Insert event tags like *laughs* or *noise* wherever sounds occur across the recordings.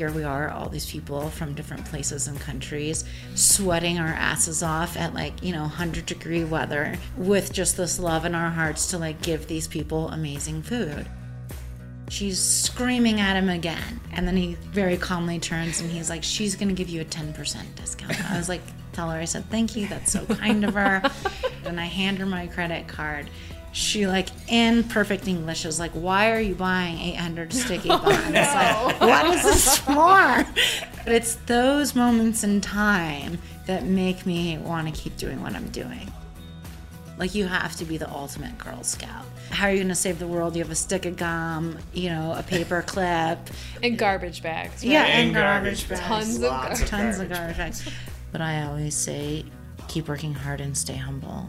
here we are, all these people from different places and countries, sweating our asses off at like, you know, 100 degree weather with just this love in our hearts to like give these people amazing food. She's screaming at him again. And then he very calmly turns and he's like, She's going to give you a 10% discount. I was like, Tell her, I said, Thank you. That's so kind of her. *laughs* and I hand her my credit card. She, like, in perfect English, is like, Why are you buying 800 sticky *laughs* buns? Like, what is this for? But it's those moments in time that make me want to keep doing what I'm doing. Like you have to be the ultimate Girl Scout. How are you going to save the world? You have a stick of gum, you know, a paper *laughs* clip, And garbage bags. Right? yeah, And and garbage bags, Tons of Lots garbage. of tons of garbage. garbage bags. But I always say, keep working hard and stay humble.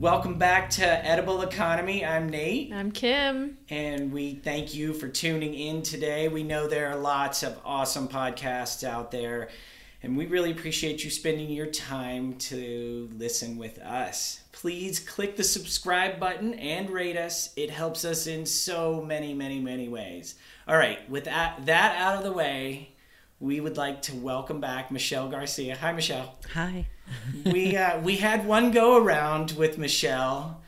Welcome back to Edible Economy. I'm Nate, I'm Kim. and we thank you for tuning in today. We know there are lots of awesome podcasts out there, and we really appreciate you spending your time to listen with us. Please click the subscribe button and rate us. It helps us in so many, many, many ways. All right, with that, that out of the way, we would like to welcome back Michelle Garcia. Hi, Michelle. Hi. We uh, we had one go around with Michelle,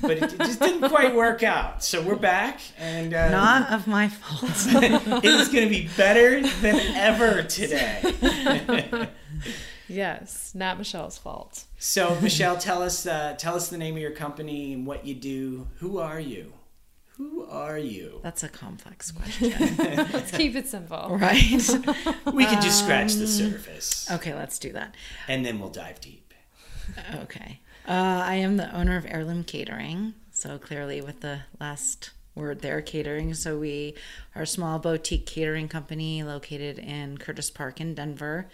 but it, it just didn't quite work out. So we're back, and uh, Not of my fault. *laughs* it is going to be better than ever today. Yes, not Michelle's fault. So Michelle, tell us uh, tell us the name of your company and what you do. Who are you? Who are you? That's a complex *laughs* question, Let's keep it simple. right? *laughs* We can just scratch Um, the surface, okay, let's do that. and then we'll dive deep. Okay. Uh, I am the owner of Heirloom Catering. So clearly, with the last word there, catering. So we are a small boutique catering company located in Curtis Park in Denver.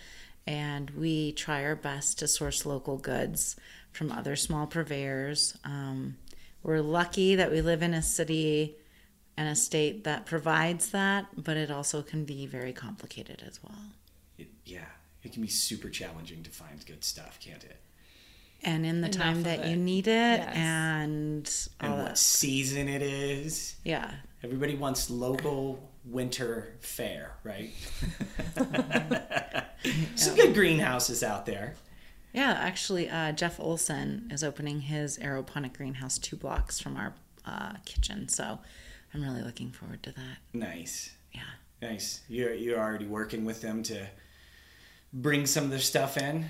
And we try our best to source local goods from other small purveyors. Um, we're lucky that we live in a city and a state that provides that, but it also can be very complicated as well. It, yeah, it can be super challenging to find good stuff, can't it? And in the Enough time that it. you need it, Yes. and all And that. what season it is. Yeah, Everybody wants local winter fare, right? *laughs* *laughs* Some good greenhouses out there. Yeah, actually, uh, Jeff Olson is opening his aeroponic greenhouse two blocks from our uh, kitchen. So I'm really looking forward to that. Nice, Yeah. nice. You're you're already working with them to bring some of their stuff in.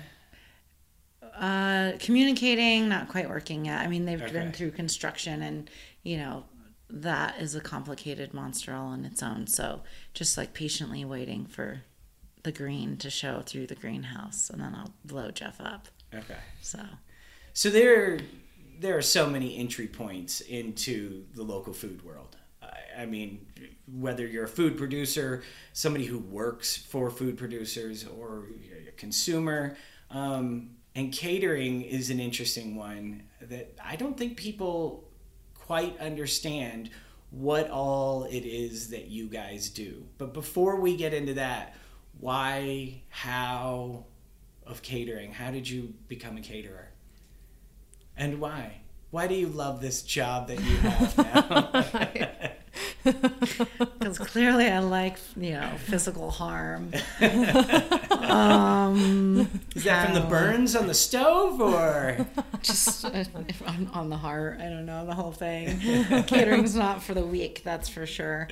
Uh, communicating, not quite working yet. I mean, they've Okay. been through construction and, you know, that is a complicated monster all on its own. So just like patiently waiting for the green to show through the greenhouse and then I'll blow Jeff up. Okay. So. So there there are so many entry points into the local food world. I, I mean, whether you're a food producer, somebody who works for food producers, or a consumer, um, and catering is an interesting one that I don't think people quite understand what all it is that you guys do. But before we get into that, why, how of catering? How did you become a caterer? And why? Why do you love this job that you have *laughs* now? *laughs* Because clearly I like, you know, physical harm. *laughs* um, Is that from the burns on the stove or? Just uh, on, on the heart. I don't know, the whole thing. Catering's not for the weak, that's for sure.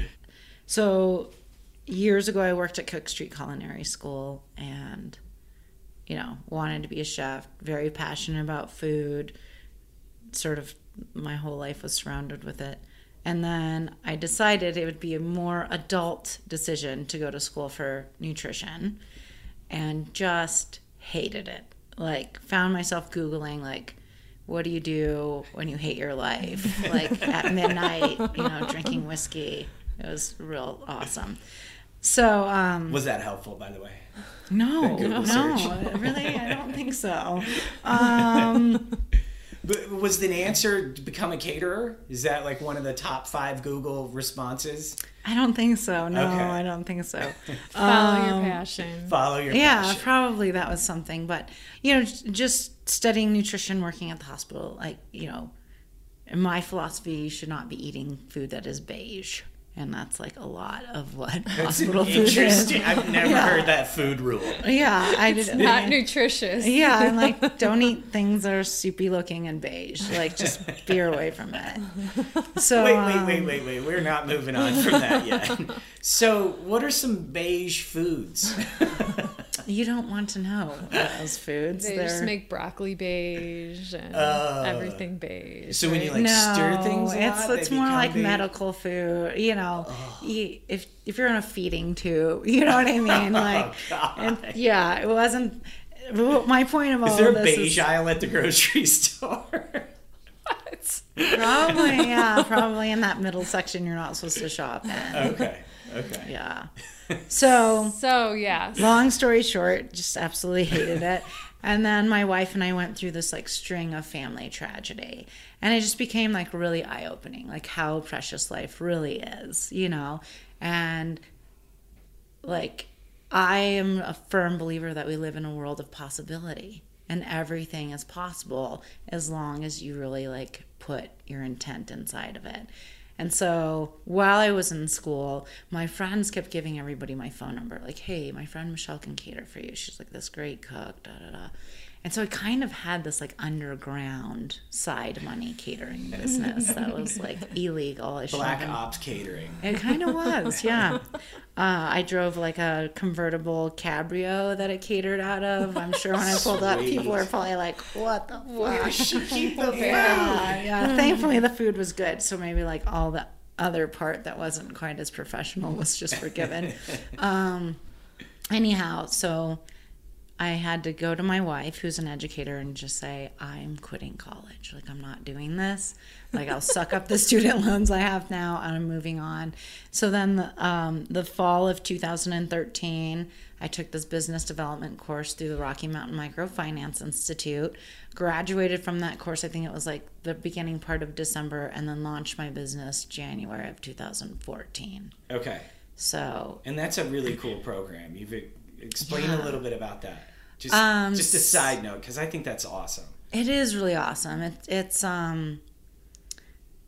So, years ago, I worked at Cook Street Culinary School and, you know, wanted to be a chef, very passionate about food. Sort of my whole life was surrounded with it. And then I decided it would be a more adult decision to go to school for nutrition and just hated it. Like, found myself Googling, like, what do you do when you hate your life? Like, at midnight, you know, drinking whiskey. It was real awesome. So, um, Was that helpful, by the way? no, Google no, *laughs* really, I don't *laughs* think so. Um, *laughs* But was the answer to become a caterer? Is that like one of the top five Google responses? I don't think so. No, Okay. I don't think so. Follow your Um, passion. Follow your yeah passion. probably that was something but you know just studying nutrition working at the hospital like you know my philosophy, should not be eating food that is beige. And that's like a lot of what That's *laughs* hospital food is. interesting. I've never Yeah. heard that food rule. Yeah, I did. Not nutritious. Yeah, I'm *laughs* like, don't eat things that are soupy looking and beige. Like, just *laughs* veer away from it. So, Wait, wait, um, wait, wait, wait. We're not moving on from that yet. So, what are some beige foods? you don't want to know those foods. They They're just make broccoli beige and Oh. everything beige. So when you right? like stir things, a it's lot, they it's more like beige? medical food. You know, you, oh. if if you're in a feeding tube, *laughs* you know what I mean. *laughs* Oh, like, God. and, yeah, it wasn't. My point of all this. Is there a of this beige is aisle at the grocery *laughs* store? probably yeah, probably in that middle section you're not supposed to shop in. okay, okay. Yeah. So So yeah, long story short, just absolutely hated it. And then my wife and I went through this like string of family tragedy. And it just became like really eye opening, like how precious life really is, you know? And like, I am a firm believer that we live in a world of possibility and everything is possible as long as you really like put your intent inside of it. And so while I was in school, my friends kept giving everybody my phone number. Like, hey, my friend Michelle can cater for you. She's like this great cook, da da da. And so I kind of had this like underground side money catering business that was like *laughs* illegal. Black been- ops catering. it kind of was, *laughs* yeah. Uh, I drove like a convertible cabrio that it catered out of. I'm sure when I *laughs* pulled up, people were probably like, "What the fuck?" she keep the? Yeah, yeah. Thankfully, the food was good, so maybe like all the other part that wasn't quite as professional was just forgiven. um, anyhow, so I had to go to my wife, who's an educator, and just say, I'm quitting college. Like, I'm not doing this. Like, I'll suck up the *laughs* student loans I have now, and I'm moving on. So then, the, um, the fall of 2013, I took this business development course through the Rocky Mountain Microfinance Institute. Graduated from that course, I think it was like the beginning part of December, and then launched my business January of 2014. Okay, So and that's a really cool program. You've e- explained a little bit about that. Just, Um, just a side note, because I think that's awesome. It is really awesome. It, it's um,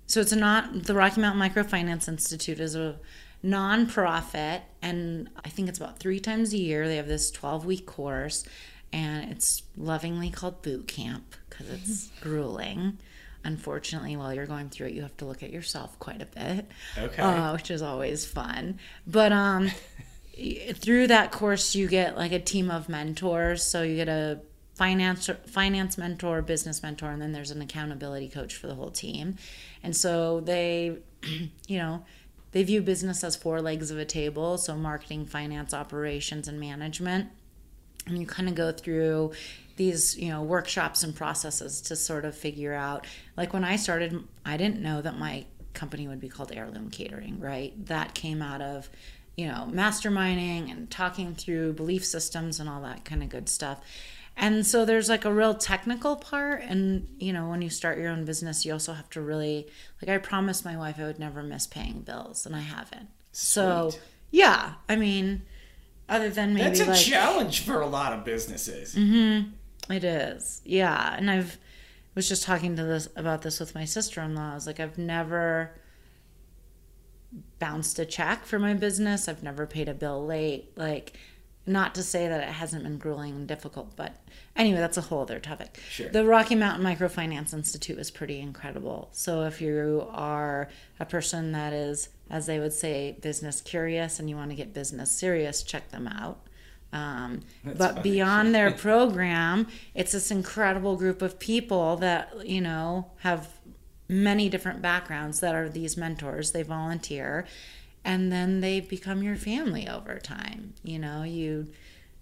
so it's not the Rocky Mountain Microfinance Institute is a nonprofit, and I think it's about three times a year. They have this twelve week course, and it's lovingly called boot camp because it's *laughs* grueling. Unfortunately, while you're going through it, you have to look at yourself quite a bit, Okay. uh, which is always fun. But um, *laughs* through that course you get like a team of mentors. So you get a finance finance mentor business mentor and then there's an accountability coach for the whole team. And so they *clears throat* you know they view business as four legs of a table. So marketing finance operations and management. And you kind of go through these you know workshops and processes to sort of figure out like when i started i didn't know that my company would be called heirloom catering right? That came out of you know masterminding and talking through belief systems and all that kind of good stuff and so there's like a real technical part and you know when you start your own business you also have to really like i promised my wife i would never miss paying bills and i haven't so yeah i mean other than maybe That's a like challenge for a lot of businesses. Mm-hmm. it is. Yeah. And I've was just talking to this about this with my sister-in-law. I was like, I've never bounced a check for my business. I've never paid a bill late. Like not to say that it hasn't been grueling and difficult, but anyway, that's a whole other topic. Sure. The Rocky Mountain Microfinance Institute is pretty incredible. So if you are a person that is, as they would say, business curious and you want to get business serious, check them out. Um, but funny. beyond their *laughs* program, it's this incredible group of people that, you know, have many different backgrounds that are these mentors. They volunteer and then they become your family over time. You know, you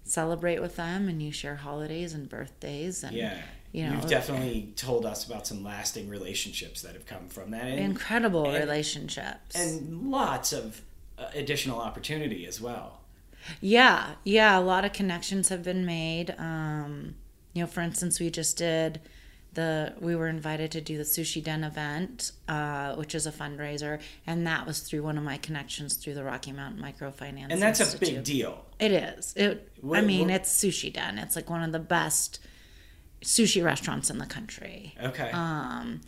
celebrate with them and you share holidays and birthdays and Yeah. you know You've definitely told us about some lasting relationships that have come from that. And, incredible and- relationships. and lots of uh, additional opportunity as well. Yeah, yeah, a lot of connections have been made. Um, you know, for instance, we just did the we were invited to do the sushi den event, uh, which is a fundraiser, and that was through one of my connections through the Rocky Mountain Microfinance. And that's a big deal. It is. It. I mean, what- it's sushi den. It's like one of the best sushi restaurants in the country. Okay. Um,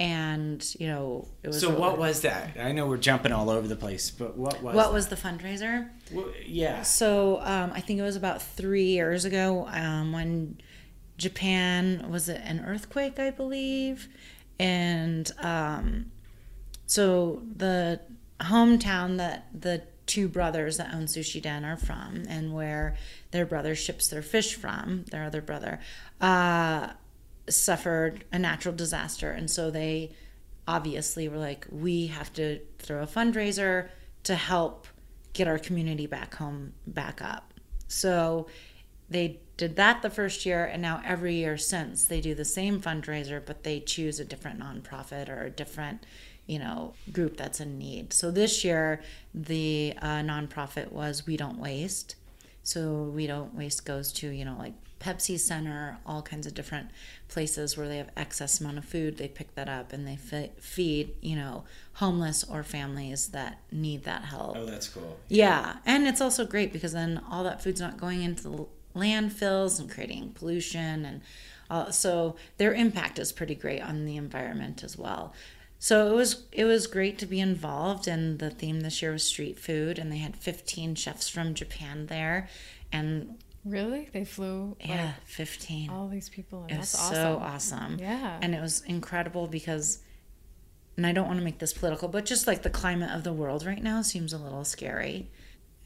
and you know it was So what was that? I know we're jumping all over the place, but what was what was the fundraiser Well, yeah. so um, i think it was about three years ago um, when japan was it an earthquake i believe? And um, so the hometown that the two brothers that own sushi den are from and where their brother ships their fish from their other brother uh, suffered a natural disaster. And so they obviously were like we have to throw a fundraiser to help get our community back home back up. So they did that the first year and now every year since they do the same fundraiser but they choose a different nonprofit or a different you know group that's in need. So this year the uh, nonprofit was we don't waste. So we don't waste goes to you know like pepsi center all kinds of different places where they have excess amount of food. They pick that up and they fe- feed you know homeless or families that need that help. Oh, that's cool. yeah, and it's also great because then all that food's not going into the landfills and creating pollution, and uh, so their impact is pretty great on the environment as well. So it was it was great to be involved, and the theme this year was street food, and they had 15 chefs from Japan there, and Really? They flew yeah, like, 15. all these people. It was awesome. so awesome. Yeah. And it was incredible because, and I don't want to make this political, but just like the climate of the world right now seems a little scary.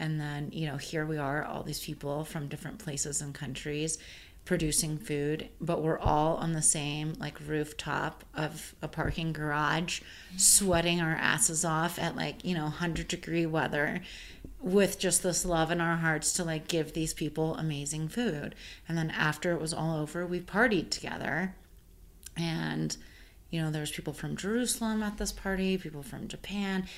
And then, you know, here we are, all these people from different places and countries producing food, but we're all on the same like rooftop of a parking garage, sweating our asses off at like, you know, 100 degree weather with just this love in our hearts to like give these people amazing food. And then after it was all over, we partied together. And you know, there was people from Jerusalem at this party, people from Japan.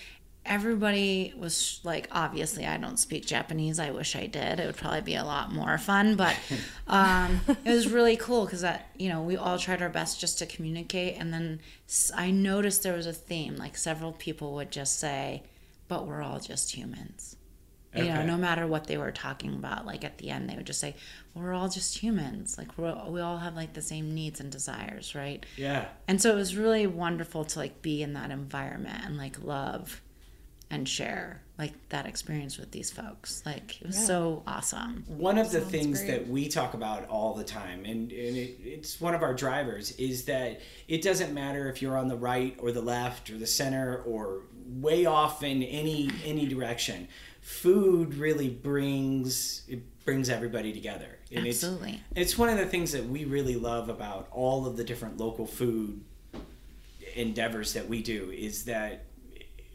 Everybody was like, obviously, I don't speak Japanese. I wish I did. It would probably be a lot more fun, but *laughs* um, it was really cool because that, you know, we all tried our best just to communicate. And then i noticed there was a theme. Like several people would just say, "But we're all just humans." you know no matter what they were talking about like at the end they would just say we're all just humans like we're, we all have like the same needs and desires right Yeah. and so it was really wonderful to like be in that environment and like love and share like that experience with these folks like it was so awesome One of the Sounds things great. that we talk about all the time, and, and it, it's one of our drivers, is that it doesn't matter if you're on the right or the left or the center or way off in any any direction. Food really brings it brings everybody together, and Absolutely. it's it's one of the things that we really love about all of the different local food endeavors that we do is that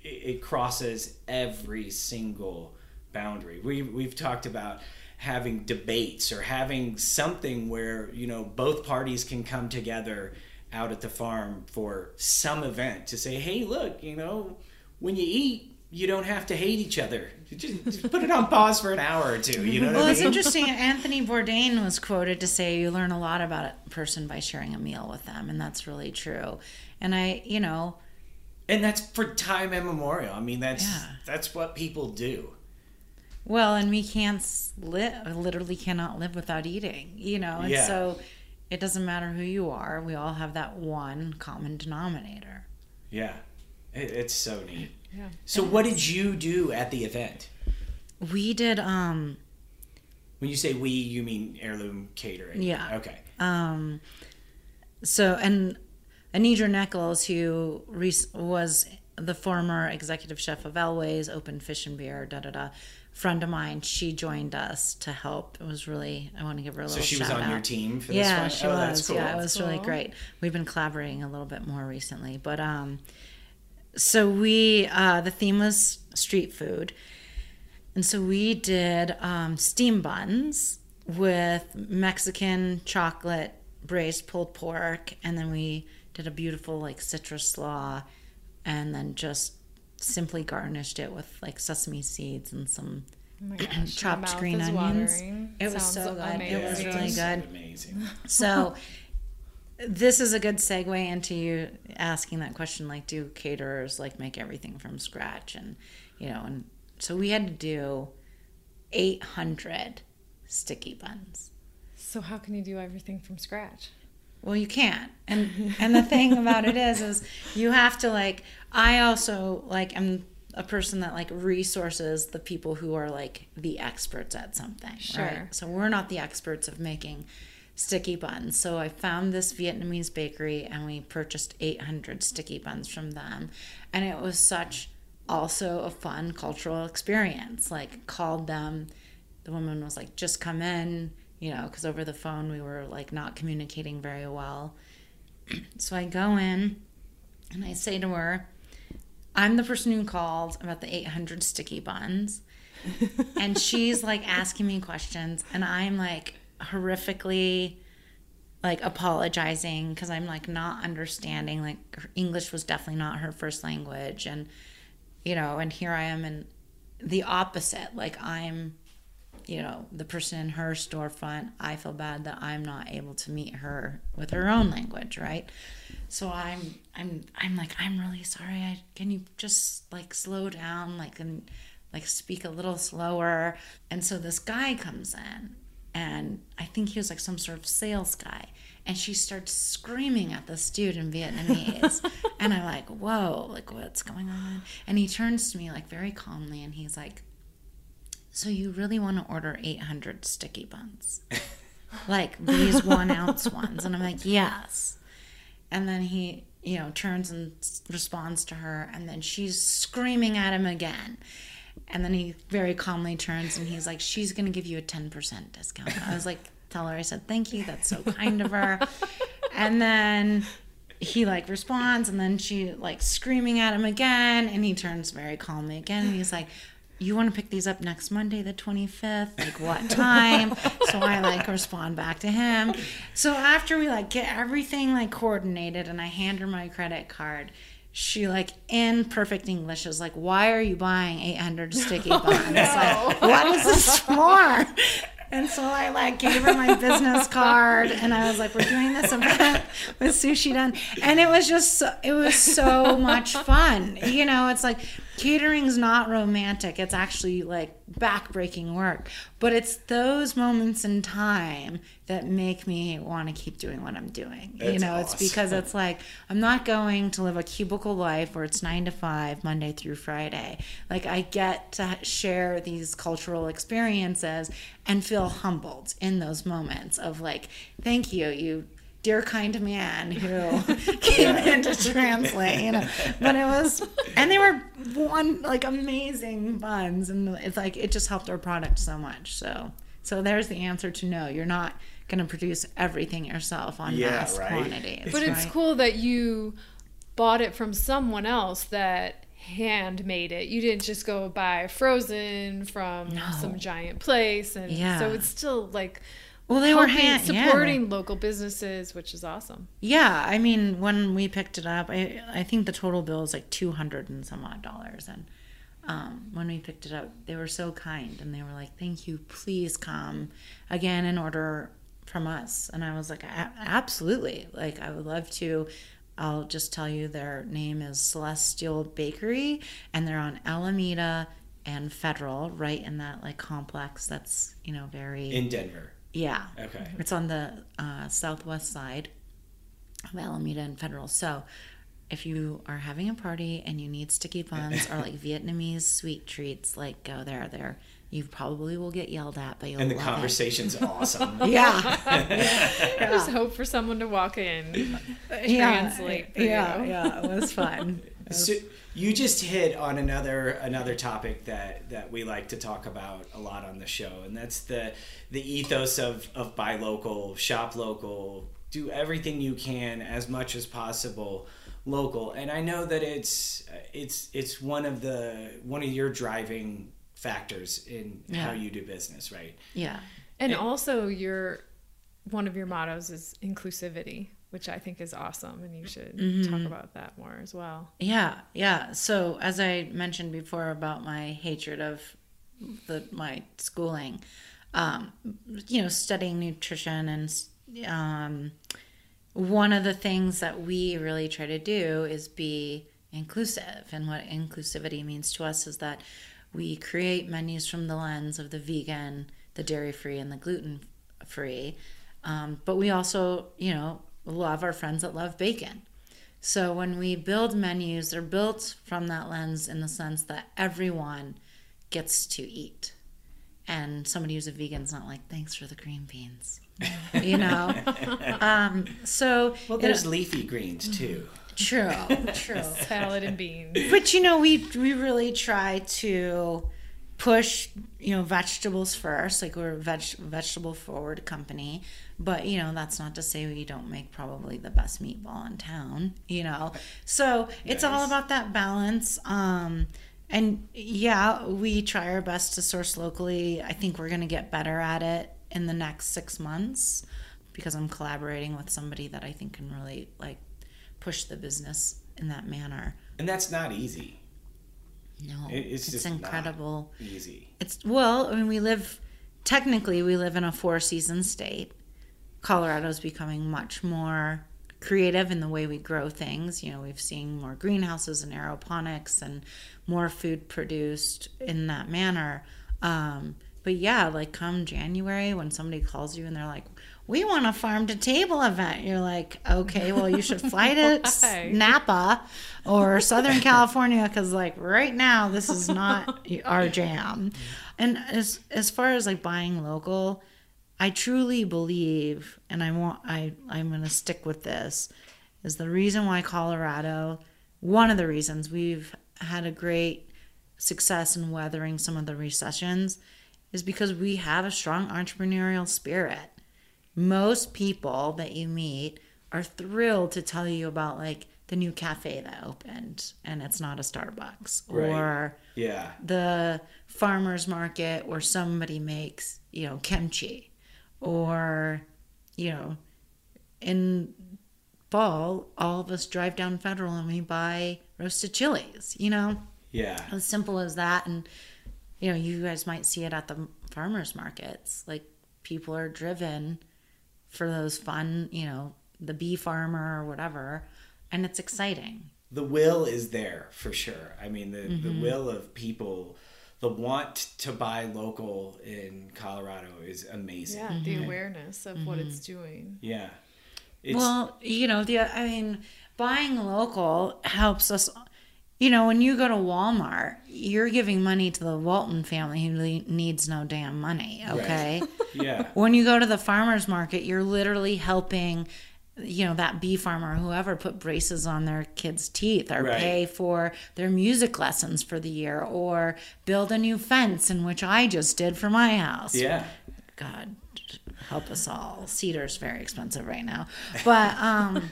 it, it crosses every single boundary. We we've talked about having debates or having something where you know both parties can come together out at the farm for some event to say, hey, look, you know, when you eat. You don't have to hate each other. Just, just put it on pause for an hour or two. You know well I it's interesting anthony bourdain was quoted to say you learn a lot about a person by sharing a meal with them and that's really true and i you know And that's for time immemorial. I mean, that's Yeah. that's what people do. Well, and we can't live, literally cannot live without eating, you know? And Yeah. so it doesn't matter who you are, we all have that one common denominator. Yeah, it, it's so neat. Yeah. So, what did you do at the event? We did, um, When you say we, you mean heirloom catering? Yeah. Okay. um, so, and Anidra Nichols, who was the former executive chef of Elways, Open Fish and Beer, da da da, friend of mine, she joined us to help. It was really, I want to give her a little. Shout out. So little she was on out. your team for this yeah, one? she oh, was. that's cool. Yeah, it was really great. We've been collaborating a little bit more recently, but um, so we uh, the theme was street food, and so we did um, steam buns with Mexican chocolate braised pulled pork, and then we did a beautiful like citrus slaw, and then just simply garnished it with like sesame seeds and some Oh *clears throat* gosh, chopped green onions. watering. It was Sounds so good. It was really good. Amazing. *laughs* So this is a good segue into you asking that question like do caterers like make everything from scratch and you know and so we had to do 800 sticky buns So how can you do everything from scratch? Well, you can't. And and the thing about it is is you have to like I also like am a person that like resources the people who are like the experts at something. Sure. Right? So we're not the experts of making sticky buns. So I found this Vietnamese bakery and we purchased 800 sticky buns from them. And it was such also a fun cultural experience. Like called them the woman was like just come in, you know, cuz over the phone we were like not communicating very well. *clears throat* so I go in and I say to her, I'm the person who called about the 800 sticky buns. *laughs* and she's like asking me questions and I'm like horrifically like apologizing because I'm like not understanding. Like English was definitely not her first language, and you know, and here I am in the opposite. Like I'm, you know, the person in her storefront. I feel bad that I'm not able to meet her with her own language, right? So I'm, I'm, I'm like, I'm really sorry. I can you just like slow down, like and like speak a little slower. And so this guy comes in and I think he was like some sort of sales guy. And she starts screaming at this dude in Vietnamese. *laughs* and I'm like, whoa, like what's going on? And he turns to me like very calmly and he's like, So you really want to order 800 sticky buns? like these one ounce *laughs* ones? And I'm like, Yes. And then he, you know, turns and responds to her. And then she's screaming at him again. And then he very calmly turns and he's like, She's going to give you a 10% discount. I was like, Tell her I said, Thank you. That's so kind of her. And then he like responds and then she like screaming at him again. And he turns very calmly again. And he's like, you want to pick these up next Monday, the 25th? Like, what time? so I like respond back to him. So after we like get everything like coordinated and I hand her my credit card, she like in perfect English is like, "Why are you buying 800 sticky *laughs* oh, buns? Like, what is this for?" And so I like gave her my business card, and I was like, "We're doing this event with Sushi Den," and it was just so, it was so much fun. You know, it's like catering's not romantic; it's actually like backbreaking work. But it's those moments in time that make me want to keep doing what I'm doing. you know, it's because it's like I'm not going to live a cubicle life where it's nine to five, Monday through Friday. Like I get to share these cultural experiences and feel humbled in those moments of like, thank you, you dear kind man who *laughs* came in to translate, you know. But it was and they were one like amazing buns and it's like it just helped our product so much. So so there's the answer to no. You're not gonna produce everything yourself on Yeah, mass right. quantities. But it's cool that you bought it from someone else that handmade it. You didn't just go buy frozen from No. some giant place, and Yeah. so it's still like Well, they were helping- hand, yeah. supporting local businesses, which is awesome. Yeah, I mean, when we picked it up, I I think the total bill is like two hundred and some odd dollars. And um, when we picked it up, they were so kind, and they were like, "Thank you, please come again and order from us." And I was like, "Absolutely! Like, I would love to." I'll just tell you, their name is Celestial Bakery, and they're on Alameda and Federal, right in that like complex that's you know very in Denver. Yeah. Okay. It's on the uh, southwest side of Alameda and Federal. So if you are having a party and you need sticky buns or like *laughs* Vietnamese sweet treats, like go there. There, you probably will get yelled at, but you'll And the love conversation's *laughs* awesome. It. Yeah, *laughs* I just hope for someone to walk in. yeah, Translate for yeah, yeah. It was fun. So you just hit on another another topic that that we like to talk about a lot on the show, and that's the the ethos of of buy local, shop local, do everything you can as much as possible local. And I know that it's it's it's one of the one of your driving factors in how you do business, right? Yeah, And also, your one of your mottos is inclusivity, which I think is awesome, and you should Mm-hmm. talk about that more as well. Yeah, yeah. So as I mentioned before about my hatred of the my schooling, um, you know, studying nutrition and um, one of the things that we really try to do is be inclusive. And what inclusivity means to us is that we create menus from the lens of the vegan, the dairy free, and the gluten free. Um, but we also, you know, love our friends that love bacon. So when we build menus, they're built from that lens in the sense that everyone gets to eat. And somebody who's a vegan's not like, thanks for the green beans. *laughs* you know? um, so, Well, it- there's leafy greens too. true, *laughs* true. Salad and beans. But you know, we we really try to push you know vegetables first. Like we're a veg, vegetable forward company, but you know that's not to say we don't make probably the best meatball in town. You know, so it's all about that balance. Um, and yeah, we try our best to source locally. I think we're gonna get better at it in the next six months because I'm collaborating with somebody that I think can really like push the business in that manner. And that's not easy. No, it's it's, just not. incredible. Easy. It's well, I mean, we live technically we live in a four season state. Colorado's becoming much more creative in the way we grow things. You know, we've seen more greenhouses and aeroponics and more food produced in that manner. Um, but yeah, like come January when somebody calls you and they're like, "We want a farm to table event," you're like, "Okay, well, you should fly to *laughs* Napa or Southern *laughs* California because like right now this is not *laughs* our jam." And as as far as like buying local, I truly believe, and I want I I'm gonna stick with this, is the reason why Colorado, one of the reasons we've had a great success in weathering some of the recessions, is because we have a strong entrepreneurial spirit. Most people that you meet are thrilled to tell you about like the new cafe that opened and it's not a Starbucks Right. or Yeah. the farmers market where somebody makes you know kimchi or you know in fall all of us drive down federal and we buy roasted chilies you know Yeah. as simple as that and you know you guys might see it at the farmers markets like people are driven for those fun you know the bee farmer or whatever and it's exciting the will is there for sure. I mean, the, Mm-hmm. the will of people, the want to buy local in Colorado is amazing. Yeah, the mm-hmm. awareness of what it's mm-hmm. doing. Yeah. It's, well, you know, the I mean, buying local helps us. You know, when you go to Walmart, you're giving money to the Walton family who le- needs no damn money. Okay. *laughs* yeah. when you go to the farmers market, you're literally helping. You know that bee farmer, or whoever put braces on their kids' teeth, or Right. pay for their music lessons for the year, or build a new fence, in which I just did for my house. Yeah. God help us all. Cedar's very expensive right now. But um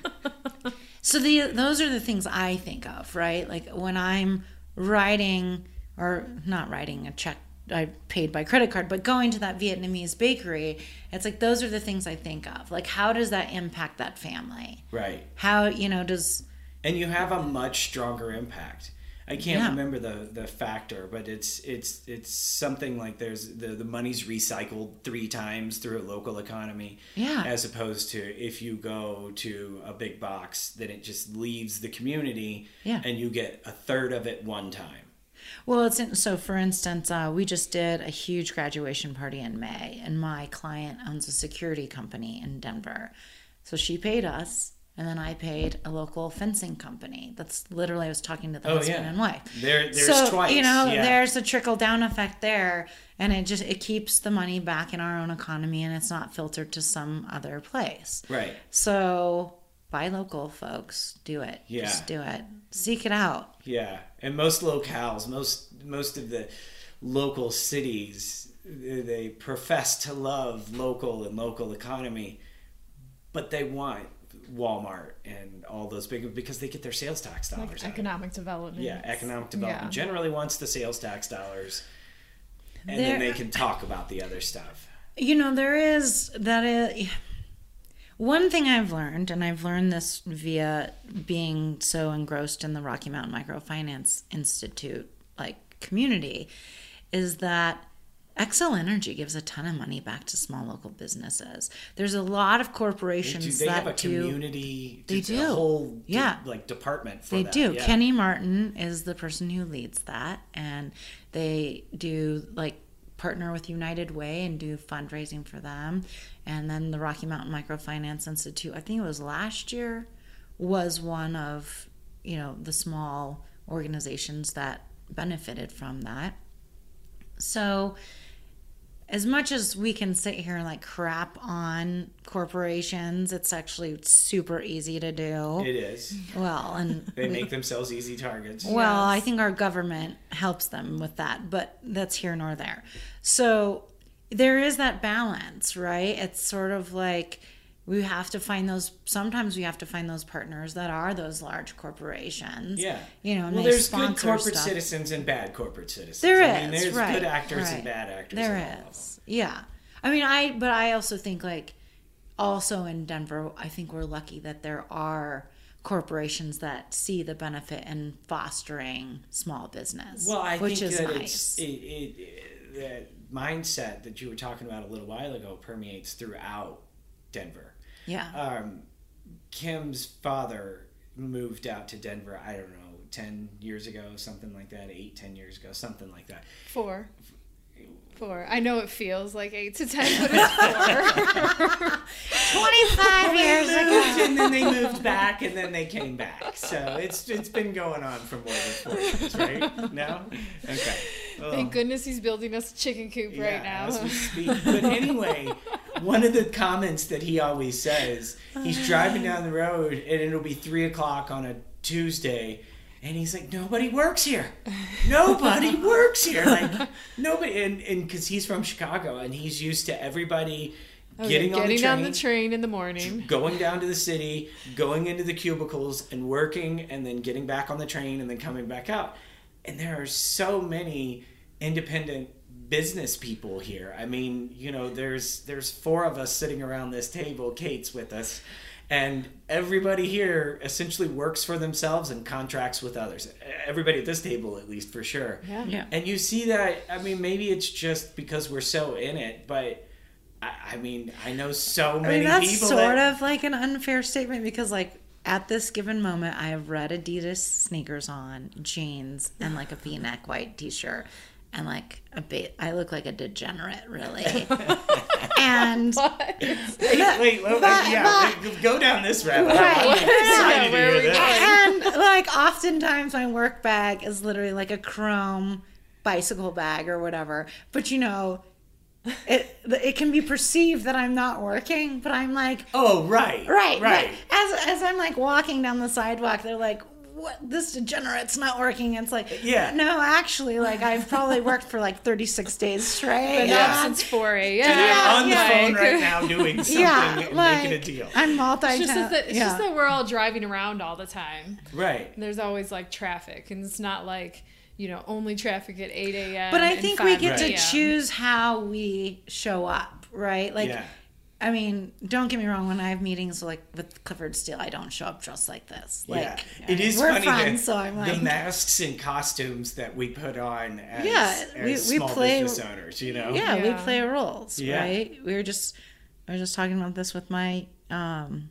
*laughs* so the those are the things I think of, right? Like when I'm writing or not writing a check I paid by credit card, but going to that Vietnamese bakery, it's like those are the things I think of. Like how does that impact that family? Right. How, you know, does and you have a much stronger impact. I can't Yeah. remember the the factor, but it's it's it's something like there's the the money's recycled three times through a local economy. Yeah. As opposed to if you go to a big box, then it just leaves the community, Yeah. and you get a third of it one time. Well, it's in, so. For instance, uh, we just did a huge graduation party in May, and my client owns a security company in Denver, so she paid us, and then I paid a local fencing company. That's literally I was talking to the Oh, husband yeah. and wife. There, there's so twice. you know, yeah. there's a trickle down effect there, and it just it keeps the money back in our own economy, and it's not filtered to some other place. right. So buy local, folks. Do it. Yeah. Just do it. Seek it out. Yeah, and most locales, most most of the local cities, they profess to love local and local economy, but they want Walmart and all those big because they get their sales tax dollars. Like out economic development. Yeah, economic development Yeah. generally wants the sales tax dollars, and There- then they can talk about the other stuff. You know, there is that is one thing I've learned, and I've learned this via being so engrossed in the Rocky Mountain Microfinance Institute like community, is that Xcel Energy gives a ton of money back to small local businesses. There's a lot of Do corporations they that have a do. community? They a do. whole de- Yeah. like department for They that. do. Yeah. Kenny Martin is the person who leads that, and they do like partner with United Way and do fundraising for them. And then the Rocky Mountain Microfinance Institute, I think it was last year, was one of, you know, the small organizations that benefited from that. So, as much as we can sit here and like crap on corporations, it's actually super easy to do. It is. Well, and *laughs* They make themselves easy targets. well, I think our government helps them with that, but that's here nor there. So there is that balance, right? It's sort of like we have to find those. Sometimes we have to find those partners that are those large corporations. Yeah. you know, and well, there's good corporate stuff. citizens and bad corporate citizens. There is, I mean, there's right, good actors right. and bad actors. There in all of them. is, yeah. I mean, I but I also think like also in Denver, I think we're lucky that there are corporations that see the benefit in fostering small business. Well, I which think is nice. it, it, that mindset that you were talking about a little while ago permeates throughout Denver. Yeah, Um, Kim's father moved out to Denver. I don't know, ten years ago, something like that. Eight, ten years ago, something like that. Four. Four. I know it feels like eight to ten, but it's *laughs* four. 25 years ago. and then they moved back, and then they came back. So it's it's been going on for more than four years, right? No, okay. Thank goodness he's building us a chicken coop right now. as we speak. But anyway, *laughs* one of the comments that he always says, he's driving down the road and it'll be three o'clock on a Tuesday. And he's like, nobody works here. Nobody *laughs* works here. Like nobody, and and because he's from Chicago and he's used to everybody Oh, getting, on, the train, on the train in the morning. going down to the city, going into the cubicles and working, and then getting back on the train and then coming back out. And there are so many independent business people here. I mean, you know, there's there's four of us sitting around this table. Kate's with us. And everybody here essentially works for themselves and contracts with others. Everybody at this table, at least for sure. Yeah. Yeah. And you see that, I mean, maybe it's just because we're so in it, but I, I mean, I know so I many mean, that's people. sort that, of like an unfair statement because, like, at this given moment, I have red Adidas sneakers on, jeans, and like a V-neck white T-shirt, and like a bit. I look like a degenerate, really. *laughs* and What? Wait, wait, wait, But- yeah, wait, go down this rabbit hole. Right. I'm excited to Where are hear we this. going? and like oftentimes my work bag is literally like a chrome bicycle bag or whatever. But you know, it it can be perceived that I'm not working, but I'm like Oh, right, right, right. But as as I'm like walking down the sidewalk, they're like. What this degenerate's not working. It's like, Yeah. no, actually, like I've probably worked for like 36 days straight. Been Yeah. up since 4 a.m. And Yeah, I'm on the yeah. phone right now doing *laughs* something yeah, like making a deal. I'm multi. It's, just that, it's yeah. just that we're all driving around all the time. Right. There's always like traffic, and it's not like you know only traffic at 8 a.m. But I think we 5 get to choose how we show up, right? Like, yeah. I mean, don't get me wrong. When I have meetings like with Clyfford Still, I don't show up dressed like this. Like, yeah. It is we're funny friends, that so I'm like, the masks and costumes that we put on as, Yeah, we- as we small play- business owners, you know? yeah, we Yeah. play roles, Yeah. right? We were just, I was just talking about this with my um,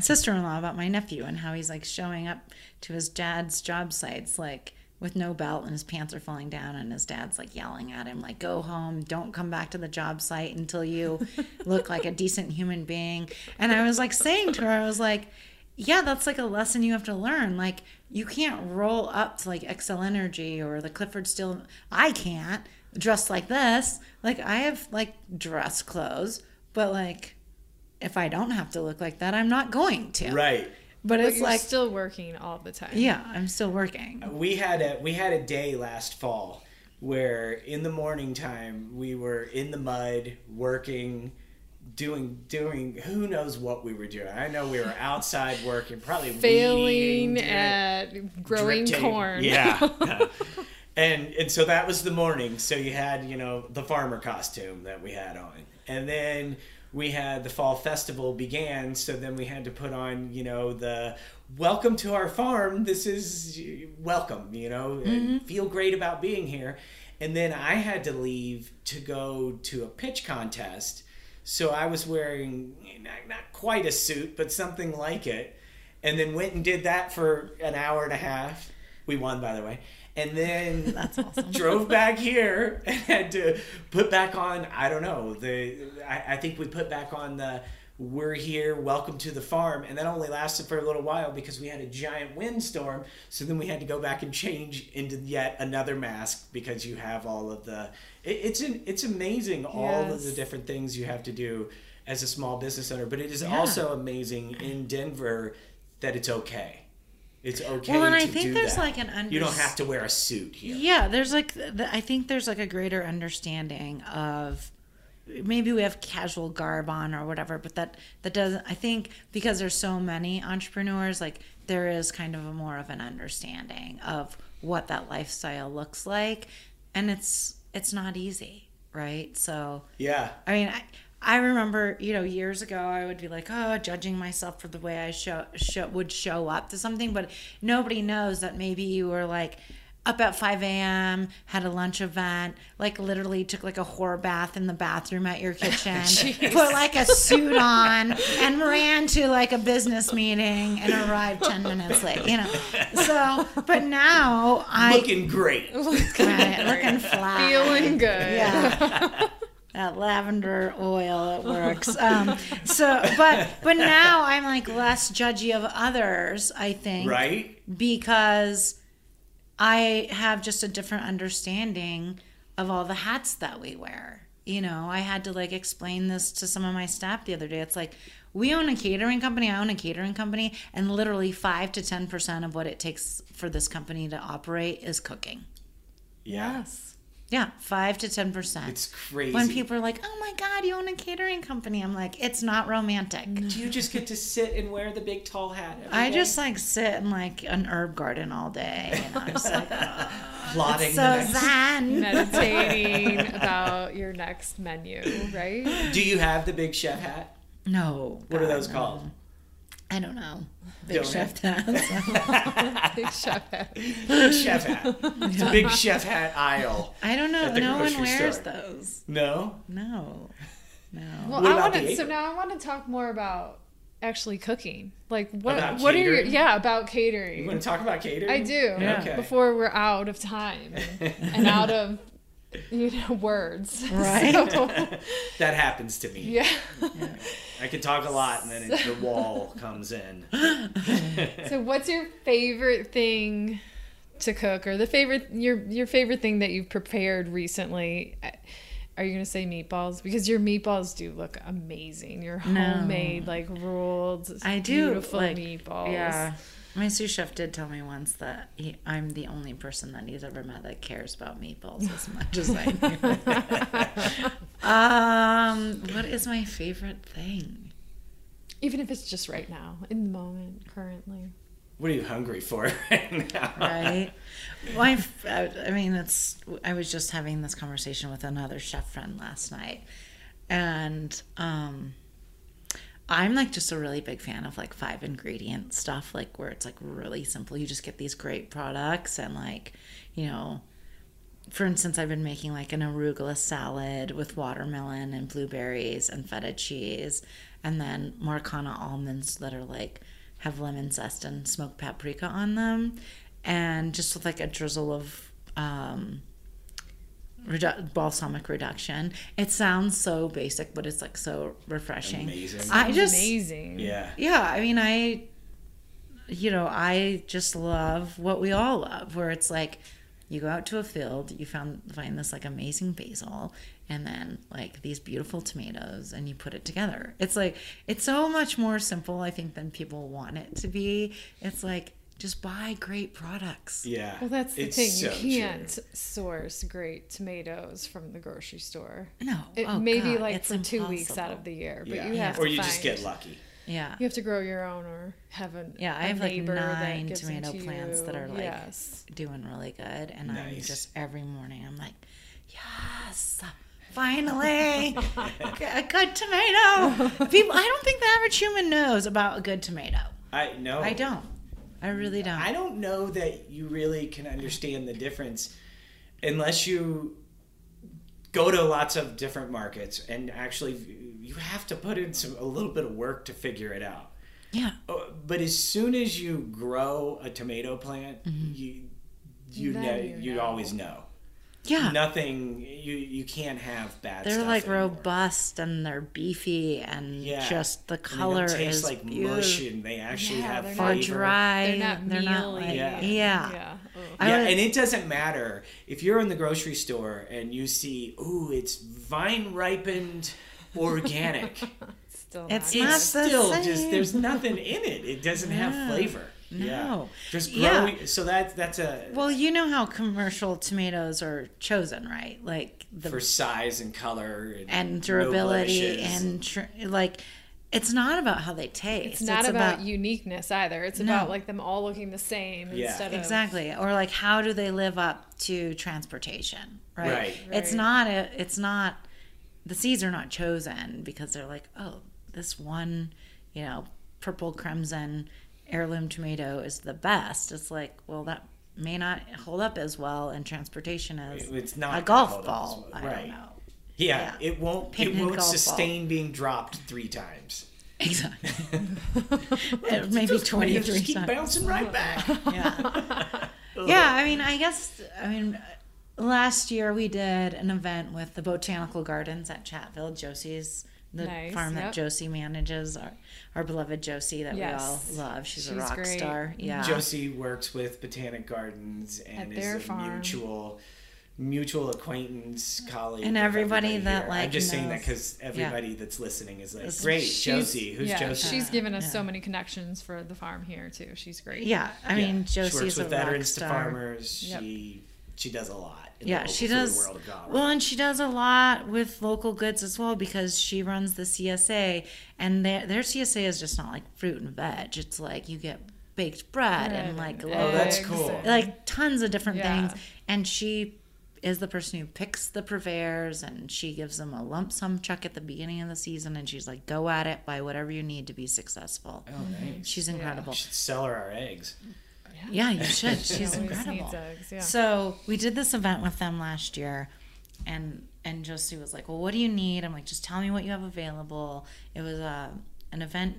sister-in-law about my nephew and how he's like showing up to his dad's job sites like with no belt and his pants are falling down and his dad's like yelling at him like go home. Don't come back to the job site until you *laughs* look like a decent human being. And i was like saying to her i was like yeah that's like a lesson you have to learn. Like you can't roll up to like Xcel Energy or the Clyfford Still i can't dress like this. Like i have like dress clothes but like if i don't have to look like that i'm not going to. Right. But But it's you're like still working all the time. yeah i'm still working uh, we had a we had a day last fall where in the morning time we were in the mud working doing doing who knows what we were doing i know we were outside working probably Failing weeding, doing- at growing drip tape. corn. yeah *laughs* *laughs* and and so that was the morning so you had you know the farmer costume that we had on and then we had the fall festival began so then we had to put on you know the welcome to our farm. This is welcome you know and mm-hmm. feel great about being here. And then i had to leave to go to a pitch contest. So i was wearing not, not quite a suit but something like it. And then went and did that for an hour and a half. We won, by the way. And then That's awesome. drove back here and had to put back on. I don't know. The I, I think we put back on the "We're here, welcome to the farm," and that only lasted for a little while because we had a giant windstorm. So then we had to go back and change into yet another mask because you have all of the. It, it's an, it's amazing all of the different things you have to do as a small business owner, but it is Yeah. also amazing in Denver that it's okay. It's okay. Well, and I think there's that. like an under- You don't have to wear a suit here. Yeah, there's like I think there's like a greater understanding of maybe we have casual garb on or whatever, but that that doesn't. I think because there's so many entrepreneurs, like there is kind of a more of an understanding of what that lifestyle looks like, and it's it's not easy, right? So Yeah. I mean, I, I remember, you know, years ago, I would be like, oh, judging myself for the way I show, show would show up to something, but nobody knows that maybe you were like up at 5 a.m., had a lunch event, like literally took like a whore bath in the bathroom at your *laughs* kitchen, put like a suit on, and ran to like a business meeting and arrived 10 minutes late, you know. So, but now I. Looking great. Right, looking fly. Feeling good. Yeah. *laughs* that lavender oil it works um so but but now i'm like less judgy of others i think Right? because i have just a different understanding of all the hats that we wear you know i had to like explain this to some of my staff the other day it's like we own a catering company i own a catering company and literally 5 to 10% of what it takes for this company to operate is cooking Yeah. Yes. Yeah 5 to 10% It's crazy. when people are like, "Oh my God, you own a catering company," I'm like, "It's not romantic." Do you just get to sit and wear the big tall hat? every I day? just like sit in like an herb garden all day, and I'm just like, *laughs* oh, plotting so the next- zen. *laughs* Meditating about your next menu, right? Do you have the big chef hat? No, What are those no. called? I don't know. Big Don't chef hat. hats. *laughs* Big chef hat. Big chef hat. It's a big chef hat aisle. I don't know. No one wears store. those. No? No, no. Well, What I about want the to. So now I want to talk more about actually cooking. Like what? About what are your? Yeah, about catering. You catering. want to talk about catering? I do. Yeah. Okay. Before we're out of time and, *laughs* and out of you know words. *laughs* Right. So, that happens to me. yeah. I can talk a lot and then it, the wall comes in. *gasps* So what's your favorite thing to cook or the favorite your your favorite thing that you've prepared recently? Are you gonna say meatballs? Because your meatballs do look amazing. Your No. homemade, like rolled, I do beautiful like, meatballs. Yeah. My sous chef did tell me once that he, I'm the only person that he's ever met that cares about meatballs as much as I do. *laughs* um, what is my favorite thing? Even if it's just right now, in the moment, currently. What are you hungry for *laughs* right now? Right? Well, I've, I I mean, it's. I was just having this conversation with another chef friend last night, and um, I'm like just a really big fan of like five ingredient stuff, like where it's like really simple. You just get these great products and like, you know, for instance, I've been making like an arugula salad with watermelon and blueberries and feta cheese, and then Marcona almonds that are like have lemon zest and smoked paprika on them, and just with like a drizzle of um, redu- balsamic reduction. It sounds so basic, but it's like so refreshing. Amazing. I just amazing. yeah. yeah, I mean, I, you know, I just love what we all love, where it's like you go out to a field, you found find this like amazing basil, and then like these beautiful tomatoes, and you put it together. It's like it's so much more simple, I think, than people want it to be. It's like just buy great products. Yeah. Well, that's the thing. so you can't true. source great tomatoes from the grocery store. No, It oh, maybe God, like it's for two weeks out of the year, but Yeah. you have or to you find, just get lucky. Yeah, You have to grow your own or have an Yeah, I a have, like, neighbor that nine tomato to plants that are, like, yes. doing really good and i'm just every morning i'm like yes finally *laughs* a good tomato people i don't think the average human knows about a good tomato I know. i don't i really don't I don't know that you really can understand the difference unless you go to lots of different markets and actually you have to put in some a little bit of work to figure it out. yeah Oh, But as soon as you grow a tomato plant, Mm-hmm. you you Then know you you'd know. always know. Yeah. Nothing you you can't have bad. They're stuff like anymore. robust and they're beefy and Yeah. just the And they don't color taste is like beautiful. mush, and they actually Yeah, have they're not flavor. dry. They're not They're not like Yeah. yeah. Yeah. Yeah, would- and it doesn't matter if you're in the grocery store and you see, ooh, it's vine ripened organic. *laughs* Still It's not not it's the still same. just there's nothing in it. It doesn't have No. flavor. Yeah. No. Just Yeah. So that that's a Well, you know how commercial tomatoes are chosen, right? Like the for size and color and, and durability blemishes. and tr- like it's not about how they taste. It's not about, uniqueness either. It's No. about like them all looking the same Yeah. instead of exactly or like how do they live up to transportation right, Right. it's Right. not a, it's not the seeds are not chosen because they're like oh this one you know purple crimson heirloom tomato is the best it's like well that may not hold up as well in transportation as It's not a golf hold up ball as i well. don't know Yeah, Yeah. it won't. It won't golf ball. sustain being dropped three times. exactly *laughs* maybe 23 Just keep times. bouncing right back. *laughs* yeah *laughs* yeah i mean i guess i mean last year we did an event with the botanical gardens at chatfield josie's the Nice, farm that yep. josie manages our, our beloved josie that Yes. we all love she's, a rock great. star mm-hmm. yeah Josie works with Botanic Gardens and At is a farm. mutual mutual acquaintance colleague. And of everybody that, here. like, I'm just saying that because everybody that's listening is like, It's- great, She's- Josie. Who's yeah, Josie? She's given us Yeah. so many connections for the farm here too. She's great. yeah i Yeah. mean she works josie's with a rock veterans to farmers. Yep. She she does a lot. In yeah the she local food does World of Galway. well and she does a lot with local goods as well because she runs the csa and their, their csa is just not like fruit and veg it's like you get baked bread and like oh, and local- that's cool. like tons of different Yeah. things and she is the person who picks the purveyors and she gives them a lump sum check at the beginning of the season and she's like go at it buy whatever you need to be successful oh, nice. she's incredible We should sell her our eggs. Yeah. You *laughs* should. She's incredible. eggs, yeah. so we did this event with them last year and and josie was like well what do you need? I'm like just tell me what you have available. It was a, an event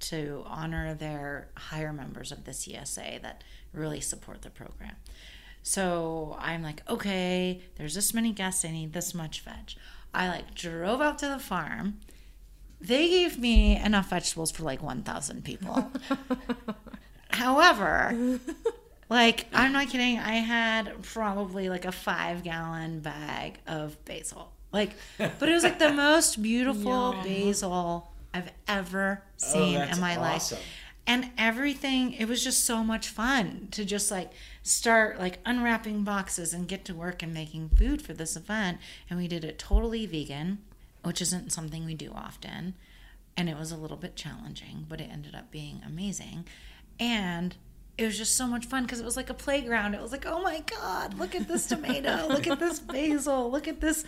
to honor their higher members of the csa that really support the program. So i'm like okay there's this many guests. I need this much veg. I like drove out to the farm. They gave me enough vegetables for like 1000 people *laughs* However, *laughs* like I'm not kidding, I had probably like a five gallon bag of basil. Like, but it was like the *laughs* most beautiful basil I've ever oh, seen Oh, in my awesome. life. And everything, it was just so much fun to just like start like unwrapping boxes and get to work and making food for this event. And we did it totally vegan, which isn't something we do often. And it was a little bit challenging, but it ended up being amazing. And it was just so much fun because it was like a playground. It was like, oh my God, look at this tomato, *laughs* look at this basil, look at this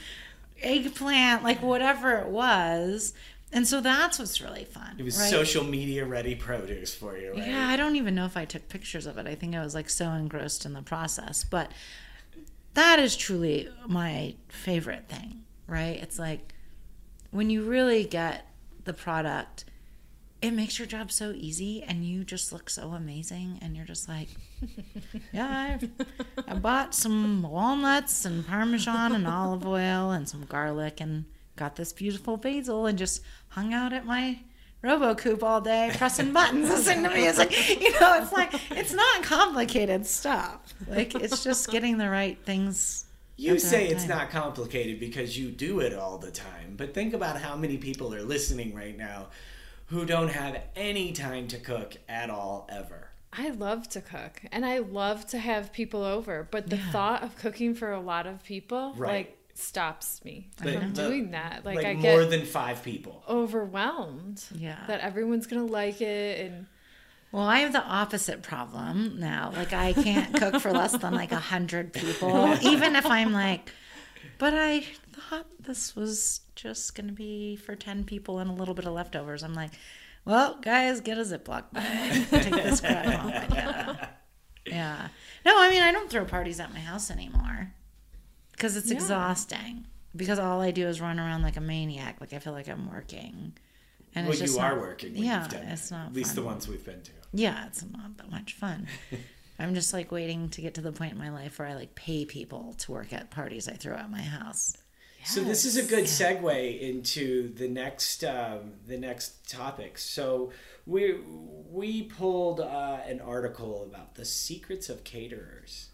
eggplant, like whatever it was. And so that's what's really fun. It was right? social media ready produce for you, right? Yeah, I don't even know if I took pictures of it. I think I was like so engrossed in the process. But that is truly my favorite thing, right? It's like when you really get the product, it makes your job so easy and you just look so amazing and you're just like, yeah, I've, I bought some walnuts and parmesan and olive oil and some garlic and got this beautiful basil and just hung out at my Robot Coupe all day pressing buttons, listening to music. *laughs* You know, it's like it's not complicated stuff. Like it's just getting the right things. You say it's not complicated because you do it all the time, but think about how many people are listening right now who don't have any time to cook at all ever. I love to cook and I love to have people over, but the Yeah. thought of cooking for a lot of people Right. like stops me Like, from the- doing that. Like, Like, I more get than five people. overwhelmed Yeah. that everyone's gonna like it and Well, I have the opposite problem now. Like I can't cook for less than like a hundred people, *laughs* even if I'm like. But I thought this was just gonna be for ten people and a little bit of leftovers. I'm like, well, guys, get a Ziploc bag. *laughs* Take this crap with you." Yeah. No, I mean I don't throw parties at my house anymore because it's Yeah. exhausting. Because all I do is run around like a maniac. Like I feel like I'm working. And well, it's just you are working. Yeah, it's not At least fun. the ones we've been to. Yeah, it's not that much fun. *laughs* I'm just like waiting to get to the point in my life where I like pay people to work at parties I throw at my house. So this is a good segue into the next um, the next topic. So we we pulled uh, an article about the secrets of caterers,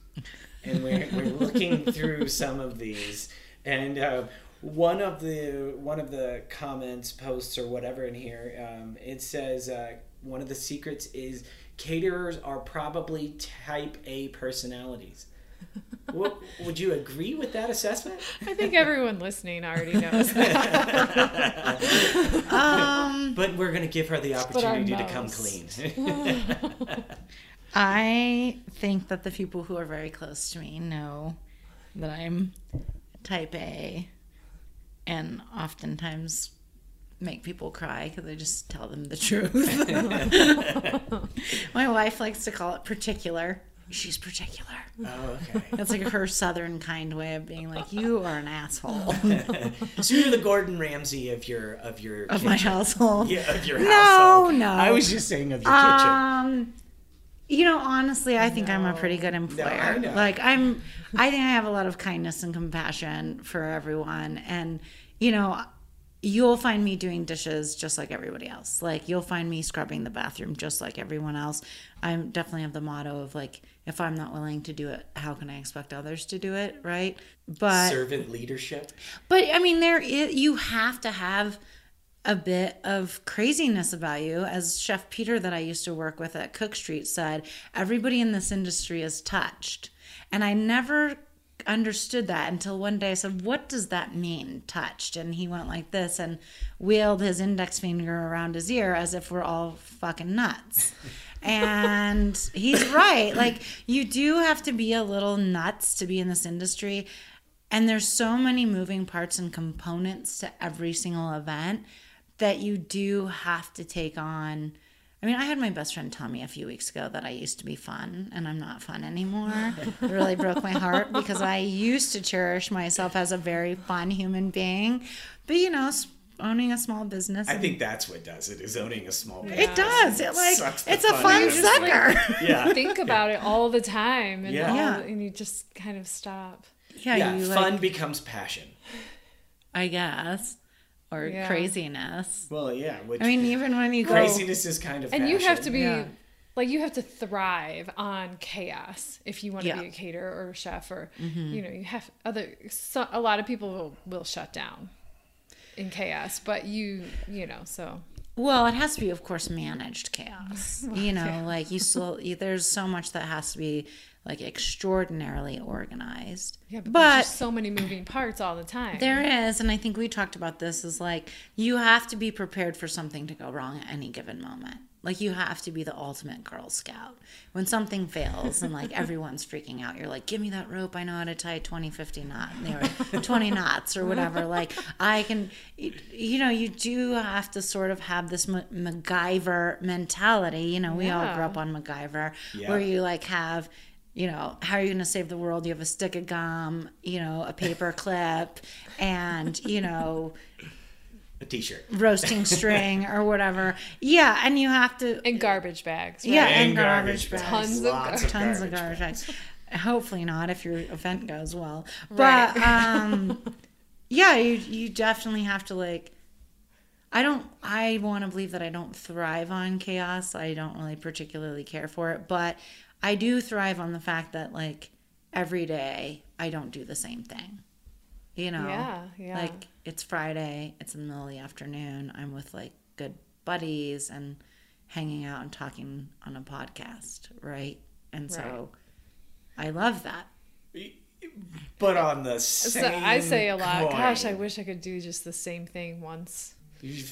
and we're, we're looking *laughs* through some of these. And uh, one of the one of the comments, posts, or whatever in here, um, it says uh, one of the secrets is caterers are probably Type A personalities. *laughs* what, would you agree with that assessment? *laughs* I think everyone listening already knows. *laughs* Um, But we're going to give her the opportunity to come clean. I think that the people who are very close to me know that I'm type A and oftentimes make people cry because I just tell them the truth. My wife likes to call it particular. She's particular. oh, okay. *laughs* That's like her southern kind way of being like, you are an asshole *laughs* So you're the Gordon Ramsay of your of your of my kitchen. household. Yeah, of your No, household. no. No. I was just saying of your kitchen. Um, you know, honestly, I think I'm a pretty good employer. know. Like I'm, I think I have a lot of kindness and compassion for everyone, and you know, you'll find me doing dishes just like everybody else. Like you'll find me scrubbing the bathroom just like everyone else. I'm definitely have the motto of like, if I'm not willing to do it, how can I expect others to do it, right? But Servant leadership. but I mean, there is, you have to have a bit of craziness about you. As Chef Peter, that I used to work with at Cook Street, said, everybody in this industry is touched. And I never understood that until one day I said, What does that mean, touched? And he went like this and wheeled his index finger around his ear as if we're all fucking nuts. *laughs* And he's right. Like, you do have to be a little nuts to be in this industry. And there's so many moving parts and components to every single event that you do have to take on. I mean, I had my best friend tell me a few weeks ago that I used to be fun and I'm not fun anymore. it really broke my heart because I used to cherish myself as a very fun human being. But, you know, owning a small business. I think that's what does it is owning a small business. it does. It like Sucks it's a fun fun out of it. sucker. *laughs* Yeah. Think about it all the time, and, Yeah. all Yeah. the- and you just kind of stop. yeah, Yeah, you fun like, becomes passion. I guess, or Yeah. craziness. Well, yeah. Which I mean, even when you go, craziness is kind of And you have to be Yeah. like you have to thrive on chaos if you want to Yeah. be a caterer or a chef or Mm-hmm. you know you have other so, a lot of people will, will shut down in chaos but you you know so Well, it has to be, of course, managed chaos. *laughs* You know, like you still, you, there's so much that has to be like extraordinarily organized. yeah but, but there's so many moving parts all the time there is, and I think we talked about this, is like you have to be prepared for something to go wrong at any given moment. Like you have to be the ultimate Girl Scout. When something fails and like *laughs* everyone's freaking out, you're like, "Give me that rope! I know how to tie 20, 50 knot, were *laughs* 20 knots or whatever." Like I can, you know, you do have to sort of have this Ma- MacGyver mentality. You know, we all grew up on MacGyver, Yeah. where you like have you know, how are you going to save the world? You have a stick of gum, you know, a paper clip, and, you know, a t-shirt. roasting string or whatever. Yeah, and you have to, and garbage bags right? yeah, and, garbage, bags. Tons of Lots Tons garbage of garbage bags. bags. Hopefully not if your event goes well. But, Right. *laughs* um, yeah, you, you definitely have to, like, I don't, I want to believe that I don't thrive on chaos. I don't really particularly care for it, but I do thrive on the fact that, like, every day I don't do the same thing. You know? Yeah, yeah. Like, it's Friday, it's in the middle of the afternoon, I'm with, like, good buddies and hanging out and talking on a podcast, right? And so I love that. But on the so same i say a lot coin, gosh i wish i could do just the same thing once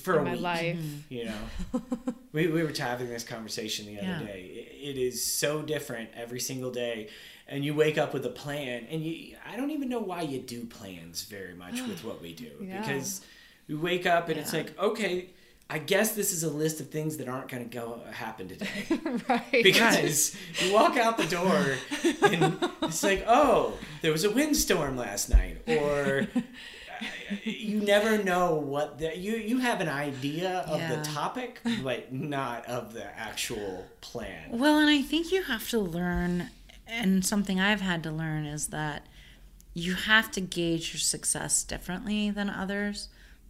for a in my week, life mm-hmm. You know, *laughs* we, we were having this conversation the other Yeah. day. It- it is so different every single day, and you wake up with a plan, and you I don't even know why you do plans very much *sighs* with what we do Yeah. because we wake up and it's like okay. I guess this is a list of things that aren't going to go happen today. *laughs* right because you walk out the door and *laughs* it's like, oh, there was a windstorm last night, or uh, you never know what the you you have an idea of Yeah. the topic, but not of the actual plan. Well, and I think you have to learn, and something I've had to learn is that you have to gauge your success differently than others.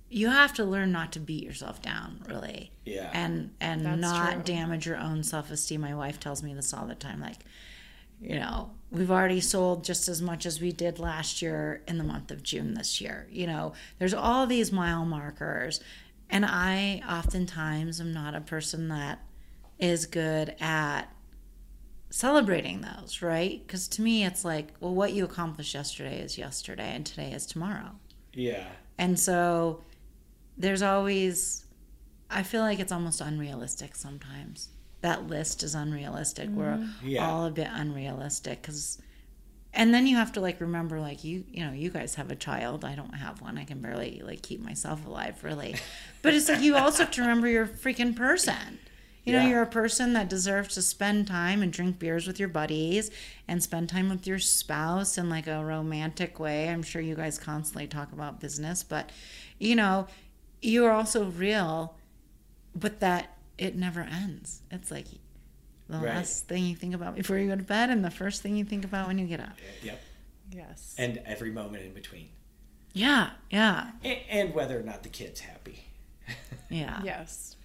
You have to learn not to beat yourself down, really. Yeah. And and That's not true. damage your own self esteem. My wife tells me this all the time. Like, you know, we've already sold just as much as we did last year in the month of June this year. You know, there's all these mile markers. And I oftentimes am not a person that is good at celebrating those, right? Because to me, it's like, well, what you accomplished yesterday is yesterday, and today is tomorrow. Yeah. And so there's always, I feel like it's almost unrealistic sometimes. That list is unrealistic. We're mm-hmm. Yeah. all a bit unrealistic because, and then you have to like remember, like you, you know, you guys have a child. I don't have one. I can barely like keep myself alive, really. *laughs* But it's like you also have to remember you're a freaking person. You know, Yeah. you're a person that deserves to spend time and drink beers with your buddies and spend time with your spouse in like a romantic way. I'm sure you guys constantly talk about business, but you know, you're also real, but that it never ends. It's like the Right. last thing you think about before you go to bed and the first thing you think about when you get up. Yep. Yes. And every moment in between. Yeah, yeah, A- And whether or not the kid's happy. *laughs* yeah. yes.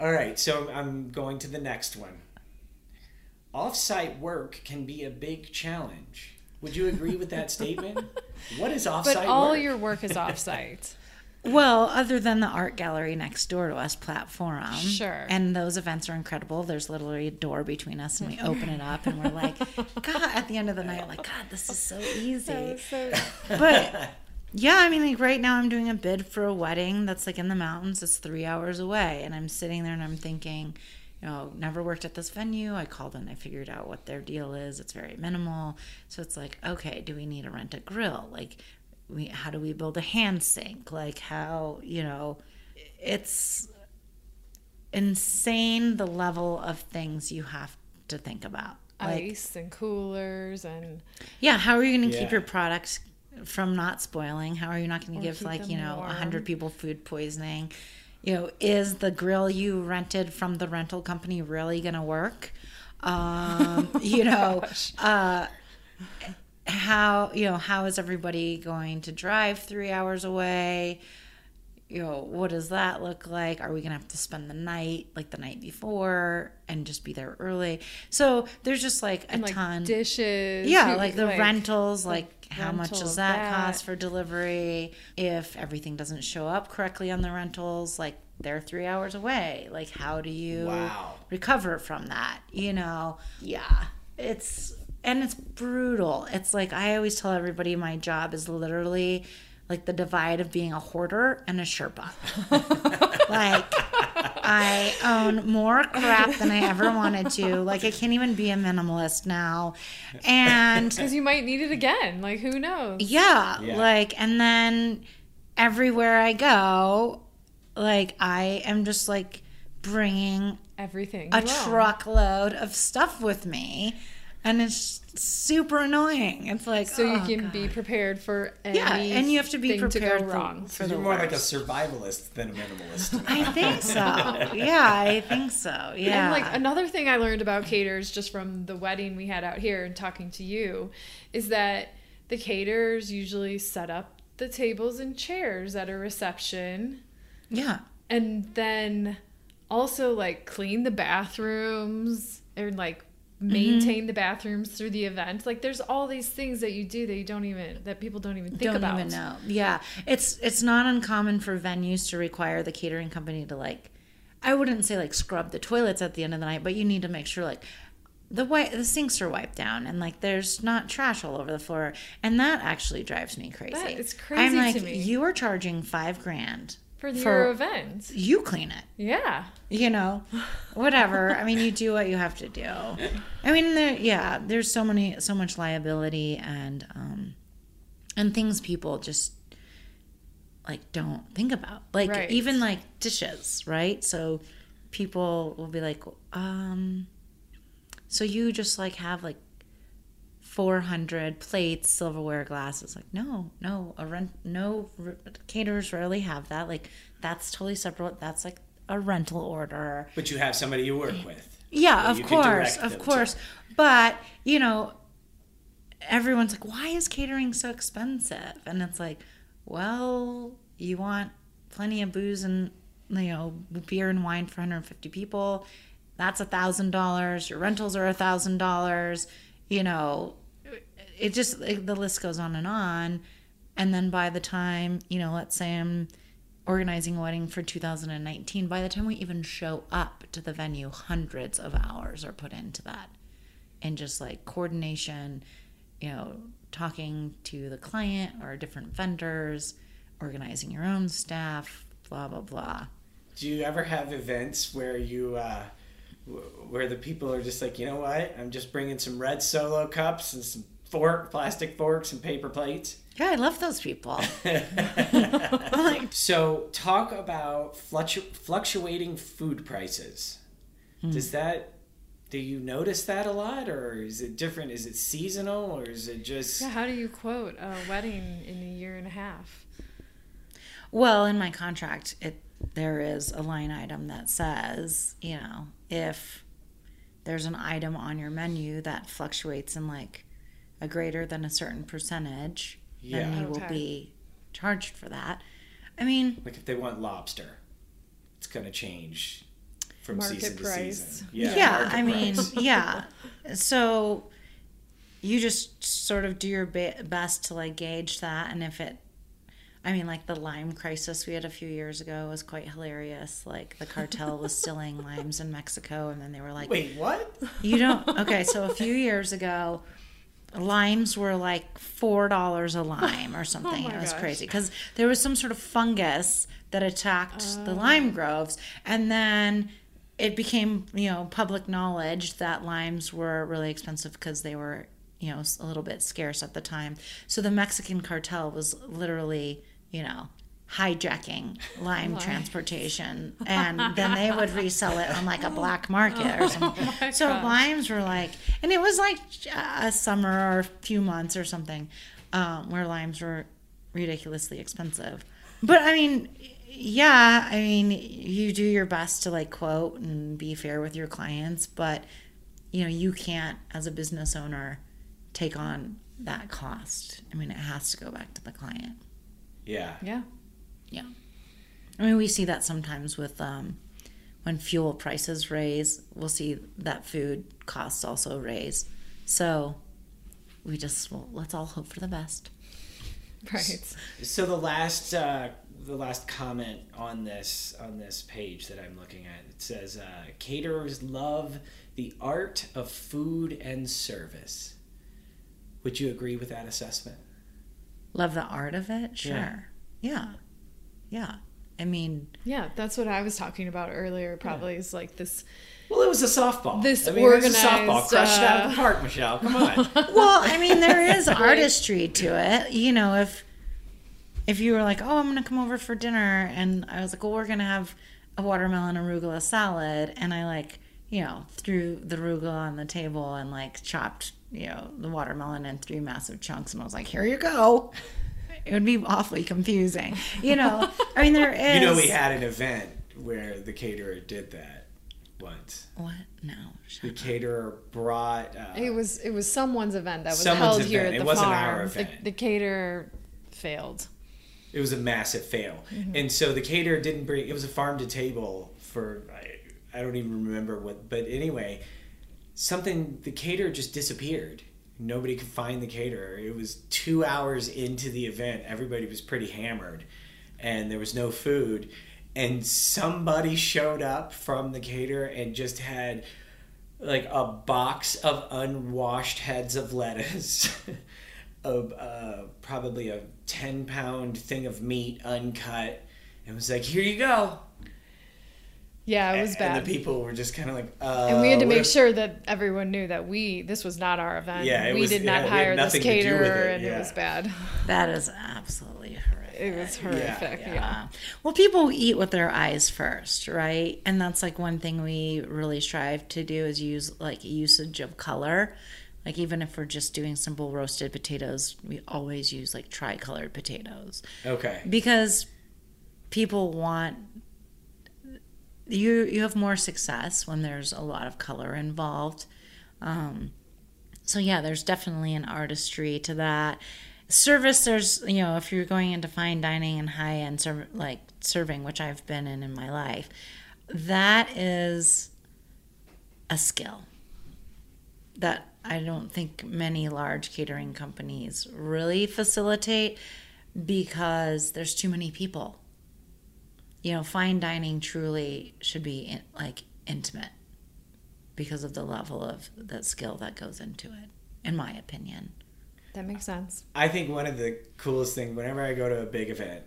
All right, so I'm going to the next one. Off-site work can be a big challenge. Would you agree with that statement? *laughs* What is off-site But all work? your work is offsite. *laughs* Well, other than the art gallery next door to us, Platform. Sure. And those events are incredible. There's literally a door between us, and we open it up, and we're like, *laughs* God, at the end of the night, like, God, this is so easy. But yeah, I mean, like right now, I'm doing a bid for a wedding that's like in the mountains. It's three hours away, and I'm sitting there and I'm thinking, you know, never worked at this venue. I called and I figured out what their deal is. It's very minimal, so it's like, okay, do we need to rent a grill? Like, we how do we build a hand sink? Like, how you know, it's insane the level of things you have to think about. Like, Ice and coolers and yeah, how are you going to Yeah. keep your products from not spoiling? How are you not going to give like you know a hundred people food poisoning? You know, is the grill you rented from the rental company really going to work? Um, *laughs* you know, uh, how you know how is everybody going to drive three hours away? You know, what does that look like? Are we gonna have to spend the night like the night before and just be there early? So there's just like a and like ton. dishes. Yeah, like the rentals, like, how much does that, that. cost for delivery? If everything doesn't show up correctly on the rentals, like they're three hours away. Like, how do you Wow. recover from that? You know? Yeah. It's, and it's brutal. It's like, I always tell everybody my job is literally like the divide of being a hoarder and a Sherpa. *laughs* like, I own more crap than I ever wanted to. *laughs* Like, I can't even be a minimalist now. And *laughs* Because you might need it again. Like who knows? yeah, Yeah. like, and then everywhere I go, like, I am just like bringing Everything. a you truckload of stuff with me. And it's super annoying. It's like, So you oh, can God. be prepared for any Yeah, and you have to be prepared to go for- wrong. for the You're more like a survivalist than a minimalist. *laughs* I think so. *laughs* Yeah, I think so. Yeah. And like another thing I learned about caterers just from the wedding we had out here and talking to you is that the caterers usually set up the tables and chairs at a reception yeah. and then also like clean the bathrooms and like Mm-hmm. maintain the bathrooms through the event. Like there's all these things that you do that you don't even that people don't even think don't about. even know. Yeah, it's it's not uncommon for venues to require the catering company to like, I wouldn't say like scrub the toilets at the end of the night, but you need to make sure like the wi- the sinks are wiped down and like there's not trash all over the floor, and that actually drives me crazy. That is crazy. I'm like, you are charging five grand For for- your event. You clean it Yeah. you know *laughs* whatever i mean you do what you have to do i mean there yeah there's so many so much liability and um and things people just like don't think about like Right. even like dishes right so people will be like um so you just like have like 400 plates, silverware, glasses. Like, no, no, a rent, no r- caterers rarely have that. Like, that's totally separate. That's like a rental order. But you have somebody you work with. Yeah, of course, of them to. course. But, you know, everyone's like, why is catering so expensive? And it's like, well, you want plenty of booze and, you know, beer and wine for 150 people. That's a thousand dollars. Your rentals are a thousand dollars. You know, it just, the list goes on and on. And then by the time, you know, let's say I'm organizing a wedding for 2019, by the time we even show up to the venue, hundreds of hours are put into that. And just like coordination, you know, talking to the client or different vendors, organizing your own staff, blah, blah, blah. Do you ever have events where you, uh, where the people are just like, you know what? I'm just bringing some red solo cups and some fork, plastic forks and paper plates. Yeah, I love those people. *laughs* *laughs* so, talk about fluctu- fluctuating food prices. Hmm. Does that do you notice that a lot, or is it different? Is it seasonal, or is it just? Yeah, how do you quote a wedding in a year and a half? Well, in my contract, it there is a line item that says, you know, if there's an item on your menu that fluctuates in like a greater than a certain percentage, then Yeah. you will Okay. be charged for that. I mean, Like if they want lobster, it's going to change from Market season price. to season. yeah, market I mean, *laughs* yeah. So you just sort of do your best to like gauge that, and if it, I mean, like the lime crisis we had a few years ago was quite hilarious. Like the cartel was *laughs* stealing limes in Mexico, and then they were like, Wait, what? "You don't." Okay, so a few years ago. Limes were like four dollars a lime or *laughs* oh something. my it was gosh. crazy because there was some sort of fungus that attacked the oh. lime groves, and then it became you know public knowledge that limes were really expensive because they were you know a little bit scarce at the time so the mexican cartel was literally you know hijacking lime transportation and then they would resell it on like a black *laughs* market or something my so gosh. limes were like and it was like a summer or a few months or something um, where limes were ridiculously expensive but i mean yeah i mean you do your best to like quote and be fair with your clients but you know you can't as a business owner take on that cost i mean it has to go back to the client Yeah. Yeah. Yeah. I mean we see that sometimes with um when fuel prices raise we'll see that food costs also raise. So we just well let's all hope for the best. Right. So the last uh, the last comment on this on this page that I'm looking at it says uh, caterers love the art of food and service. Would you agree with that assessment? love the art of it? Sure. Yeah yeah i mean Yeah, that's what I was talking about earlier. Probably is like this. Well, it was a softball. This I mean, it was a softball organized, crushed out of uh, the park, Michelle. Come on. *laughs* well i mean there *laughs* is artistry to it you know if if you were like oh i'm gonna come over for dinner and i was like well we're gonna have a watermelon arugula salad and i like you know threw the arugula on the table and like chopped you know the watermelon in three massive chunks and i was like here you go it would be awfully confusing you know i mean there is *laughs* you know, we had an event where the caterer did that once. what no The shut caterer brought. Uh, It was it was someone's event that was Someone's held here event. at It the wasn't farm. our The, event. the caterer failed. it was a massive fail, and so the caterer didn't bring. It was a farm to table for. I, I don't even remember what, but anyway, something. The caterer just disappeared. Nobody could find the caterer. It was two hours into the event. Everybody was pretty hammered, and there was no food. And somebody showed up from the caterer and just had like a box of unwashed heads of lettuce, *laughs* of uh, probably a ten pound thing of meat uncut, and was like, "Here you go." Yeah, it was and bad. And the people were just kind of like, uh, and we had to make if- sure that everyone knew that we this was not our event. Yeah, it we was- did not we had hire this nothing to do with caterer, it, and yeah. it was bad. *laughs* that is absolutely horrific It was horrific. Yeah. Yeah. Well, people eat with their eyes first, right? And that's like one thing we really strive to do is use like usage of color. Like even if we're just doing simple roasted potatoes, we always use like tri-colored potatoes Okay. because people want you you have more success when there's a lot of color involved. Um, so yeah there's definitely an artistry to that. Service there's you know if you're going into fine dining and high end serv- like serving which i've been in in my life that is a skill that i don't think many large catering companies really facilitate because there's too many people you know, fine dining truly should be in, like intimate because of the level of that skill that goes into it, in my opinion. That makes sense. I think one of the coolest things whenever I go to a big event,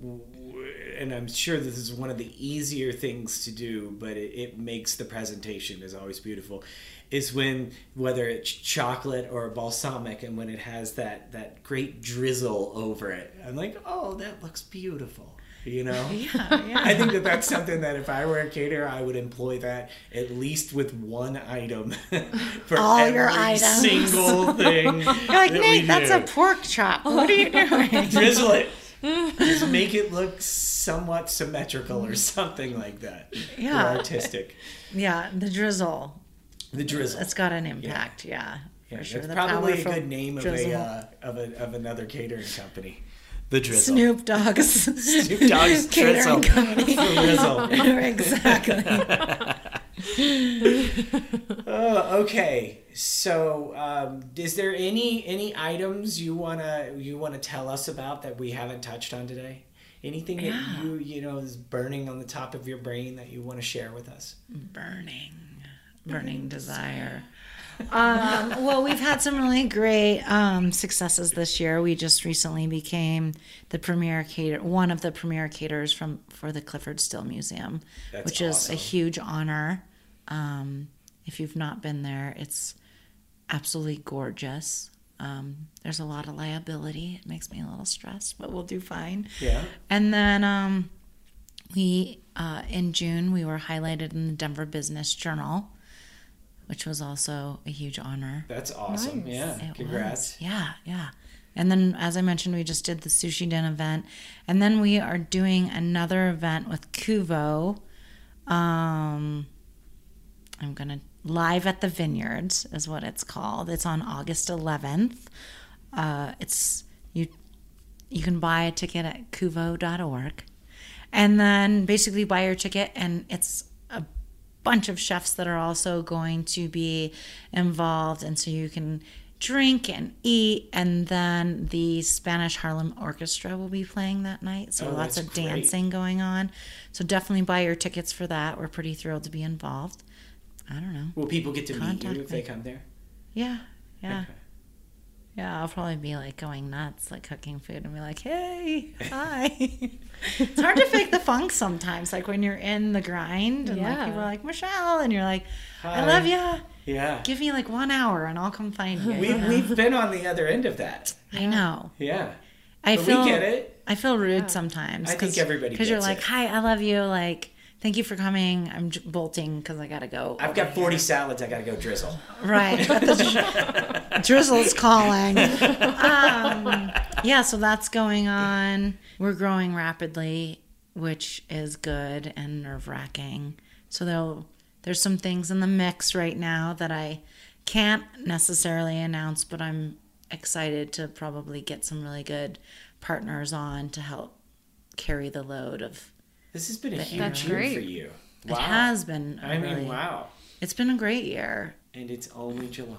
and I'm sure this is one of the easier things to do, but it, it makes the presentation is always beautiful. Is when whether it's chocolate or balsamic, and when it has that that great drizzle over it, I'm like, oh, that looks beautiful. You know, Yeah, *laughs* yeah. I think that that's something that if I were a caterer, I would employ that at least with one item *laughs* for All every your items. single *laughs* thing. You're like, that Nate, that's do a pork chop. What are you doing? drizzle it. Just make it look somewhat symmetrical or something like that. Yeah. Or artistic. yeah, the drizzle. The drizzle. It's got an impact, yeah. Yeah, for sure. Probably a good name of a, uh, of a of another catering company. The drizzle. Snoop Dogg's *laughs* Snoop Dogg's *laughs* drizzle. catering company. *laughs* drizzle. exactly. Oh, okay. So, um, is there any any items you wanna you wanna tell us about that we haven't touched on today? Anything that you you know is burning on the top of your brain that you want to share with us? burning burning desire um, well we've had some really great um, successes this year. We just recently became the premier cater one of the premier caterers from for the Clyfford Still museum That's which is awesome. a huge honor. Um, if you've not been there it's absolutely gorgeous. Um, there's a lot of liability. It makes me a little stressed but we'll do fine. Yeah. and then um, we uh, in June we were highlighted in the Denver Business Journal, which was also a huge honor. That's awesome. Nice. Yeah. It Congrats. was. Yeah, yeah. And then, as I mentioned, we just did the Sushi Den event, and then we are doing another event with Kuvo. Um, I'm gonna live at the Vineyards is what it's called. It's on August 11th. Uh, it's you. You can buy a ticket at kuvo.org, and then basically buy your ticket, and it's a bunch of chefs that are also going to be involved, and so you can drink and eat, and then the Spanish Harlem Orchestra will be playing that night. So Oh, lots of great. dancing going on. So definitely buy your tickets for that. We're pretty thrilled to be involved. I don't know. Will people get to meet you if me. they come there? Yeah, yeah. Okay. Yeah, I'll probably be like going nuts, like cooking food and be like, hey, hi. *laughs* it's hard to fake the funk sometimes, like when you're in the grind and like people are like, Michelle, and you're like, I love you. Yeah. Give me like one hour and I'll come find you. We, we've been on the other end of that. I know. Yeah. I But feel we get it. I feel rude Yeah. sometimes. I think everybody Because you're like, it. hi, I love you. Like, thank you for coming. I'm j- bolting because I gotta go. I've got 40 salads. I got to go drizzle. Right. But the dri- *laughs* drizzle's calling. *laughs* Um, yeah, so that's going on. We're growing rapidly, which is good and nerve wracking. So there'll, there's some things in the mix right now that I can't necessarily announce, but I'm excited to probably get some really good partners on to help carry the load of. This has been a huge That's year great. for you. It has been. a I mean, wow. It's been a great year. And it's only July.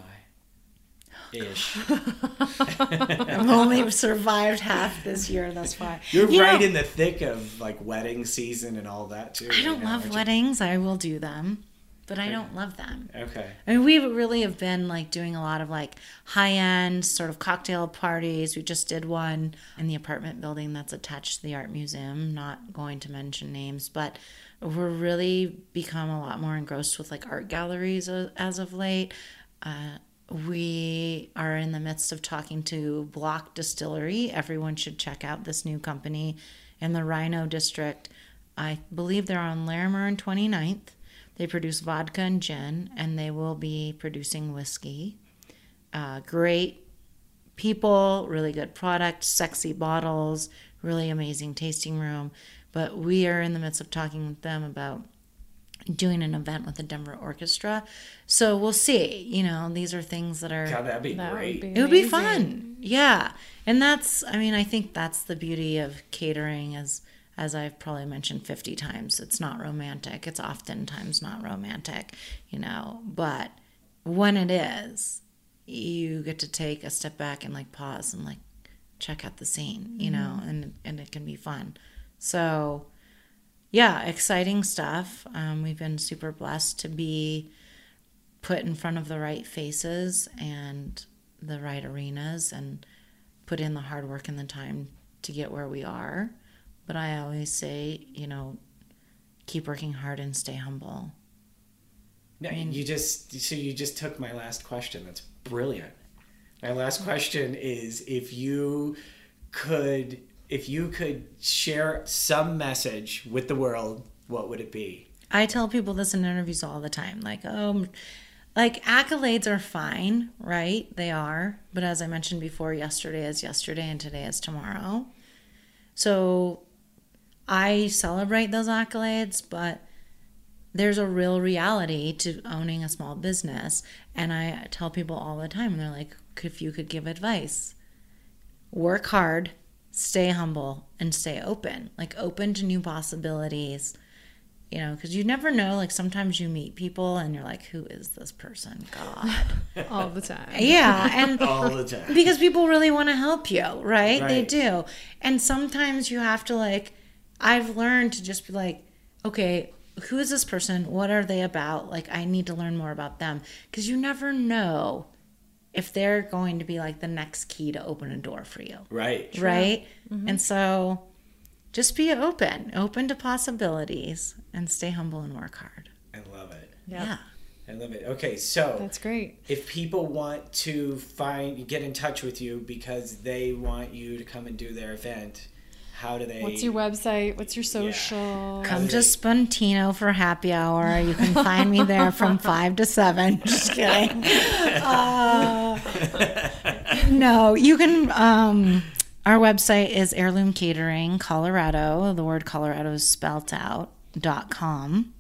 Ish. *laughs* I've only survived half this year thus far. *laughs* You're You right know, in the thick of like wedding season and all that too. I don't right now, love aren't you? weddings. I will do them, but I don't love them. Okay. I mean, we really have been like doing a lot of like high end sort of cocktail parties. We just did one in the apartment building that's attached to the art museum. Not going to mention names, but we're really become a lot more engrossed with like art galleries as of late. Uh, we are in the midst of talking to Block Distillery. Everyone should check out this new company in the RiNo District. I believe they're on Larimer and 29th. They produce vodka and gin, and they will be producing whiskey. uh, great people, really good product, sexy bottles, really amazing tasting room. But we are in the midst of talking with them about doing an event with the Denver Orchestra. So we'll see. You know, these are things that are. God, that'd be That would great. be It would be fun. Yeah. And that's I mean, I think that's the beauty of catering as as I've probably mentioned 50 times. It's not romantic. It's oftentimes not romantic, you know, but when it is, you get to take a step back and like pause and like check out the scene, you know, and and it can be fun. So, yeah, exciting stuff. Um, we've been super blessed to be put in front of the right faces and the right arenas and put in the hard work and the time to get where we are. But I always say, you know, keep working hard and stay humble. No, you just so you just took my last question. That's brilliant. My last question is if you could if you could share some message with the world, what would it be? I tell people this in interviews all the time. Like, "Oh, like accolades are fine, right? They are. But as I mentioned before, yesterday is yesterday and today is tomorrow. So I celebrate those accolades, but there's a real reality to owning a small business. And I tell people all the time, and they're like, if you could give advice, work hard, stay humble, and stay open. Like, open to new possibilities you know because you never know like sometimes you meet people and you're like who is this person god *laughs* all the time. yeah and *laughs* All the time. because people really want to help you right? they do and sometimes you have to like i've learned to just be like okay who is this person what are they about like i need to learn more about them because you never know if they're going to be like the next key to open a door for you Right. right? Mm-hmm. And so just be open, open to possibilities, and stay humble and work hard. I love it. Yep. Yeah. I love it. Okay, so That's great. if people want to find get in touch with you because they want you to come and do their event, how do they What's your website? What's your social? Come to Spuntino for happy hour. You can find me there from *laughs* five to seven. *laughs* Just kidding. *laughs* Uh, no, you can. Um, our website is Heirloom Catering Colorado. The word Colorado is spelt out. dot com.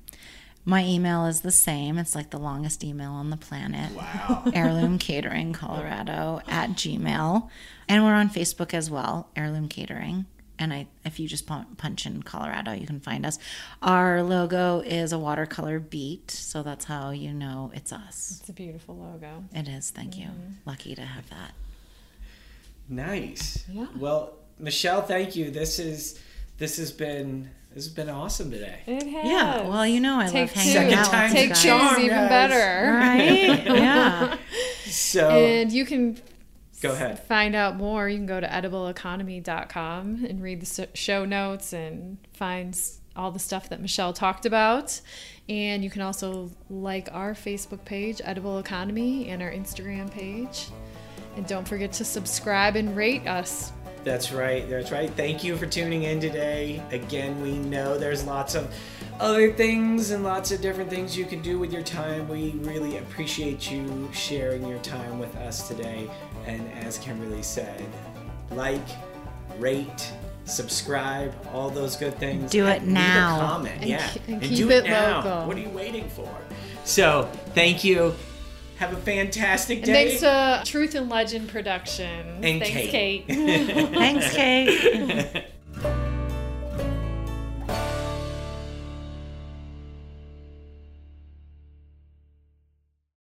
My email is the same. It's like the longest email on the planet. Wow. Heirloom Catering Colorado at Gmail. And we're on Facebook as well, Heirloom Catering. And I, if you just punch in Colorado, you can find us. Our logo is a watercolor beet, so that's how you know it's us. It's a beautiful logo. It is. Thank you. Mm-hmm. Lucky to have that. Nice. Yeah. Well, Michelle, thank you. This is this has been this has been awesome today. It has. Yeah. Well, you know I Take love hanging two. Out time's with you Take guys. two charm, even guys. better. Right? yeah. *laughs* So And you can go ahead. find out more. You can go to edibleeconomy.com and read the show notes and find all the stuff that Michelle talked about. And you can also like our Facebook page, Edible Economy, and our Instagram page. And don't forget to subscribe and rate us. That's right. That's right. Thank you for tuning in today. Again, we know there's lots of other things and lots of different things you can do with your time. We really appreciate you sharing your time with us today. And as Kimberly said, like, rate, subscribe, all those good things. Do it And leave now. a comment. And yeah. ke- and do keep it, it now. local. What are you waiting for? So, thank you. Have a fantastic And day. thanks to Truth and Legend Production. And thanks, Kate. Kate. *laughs* Thanks, Kate. *laughs*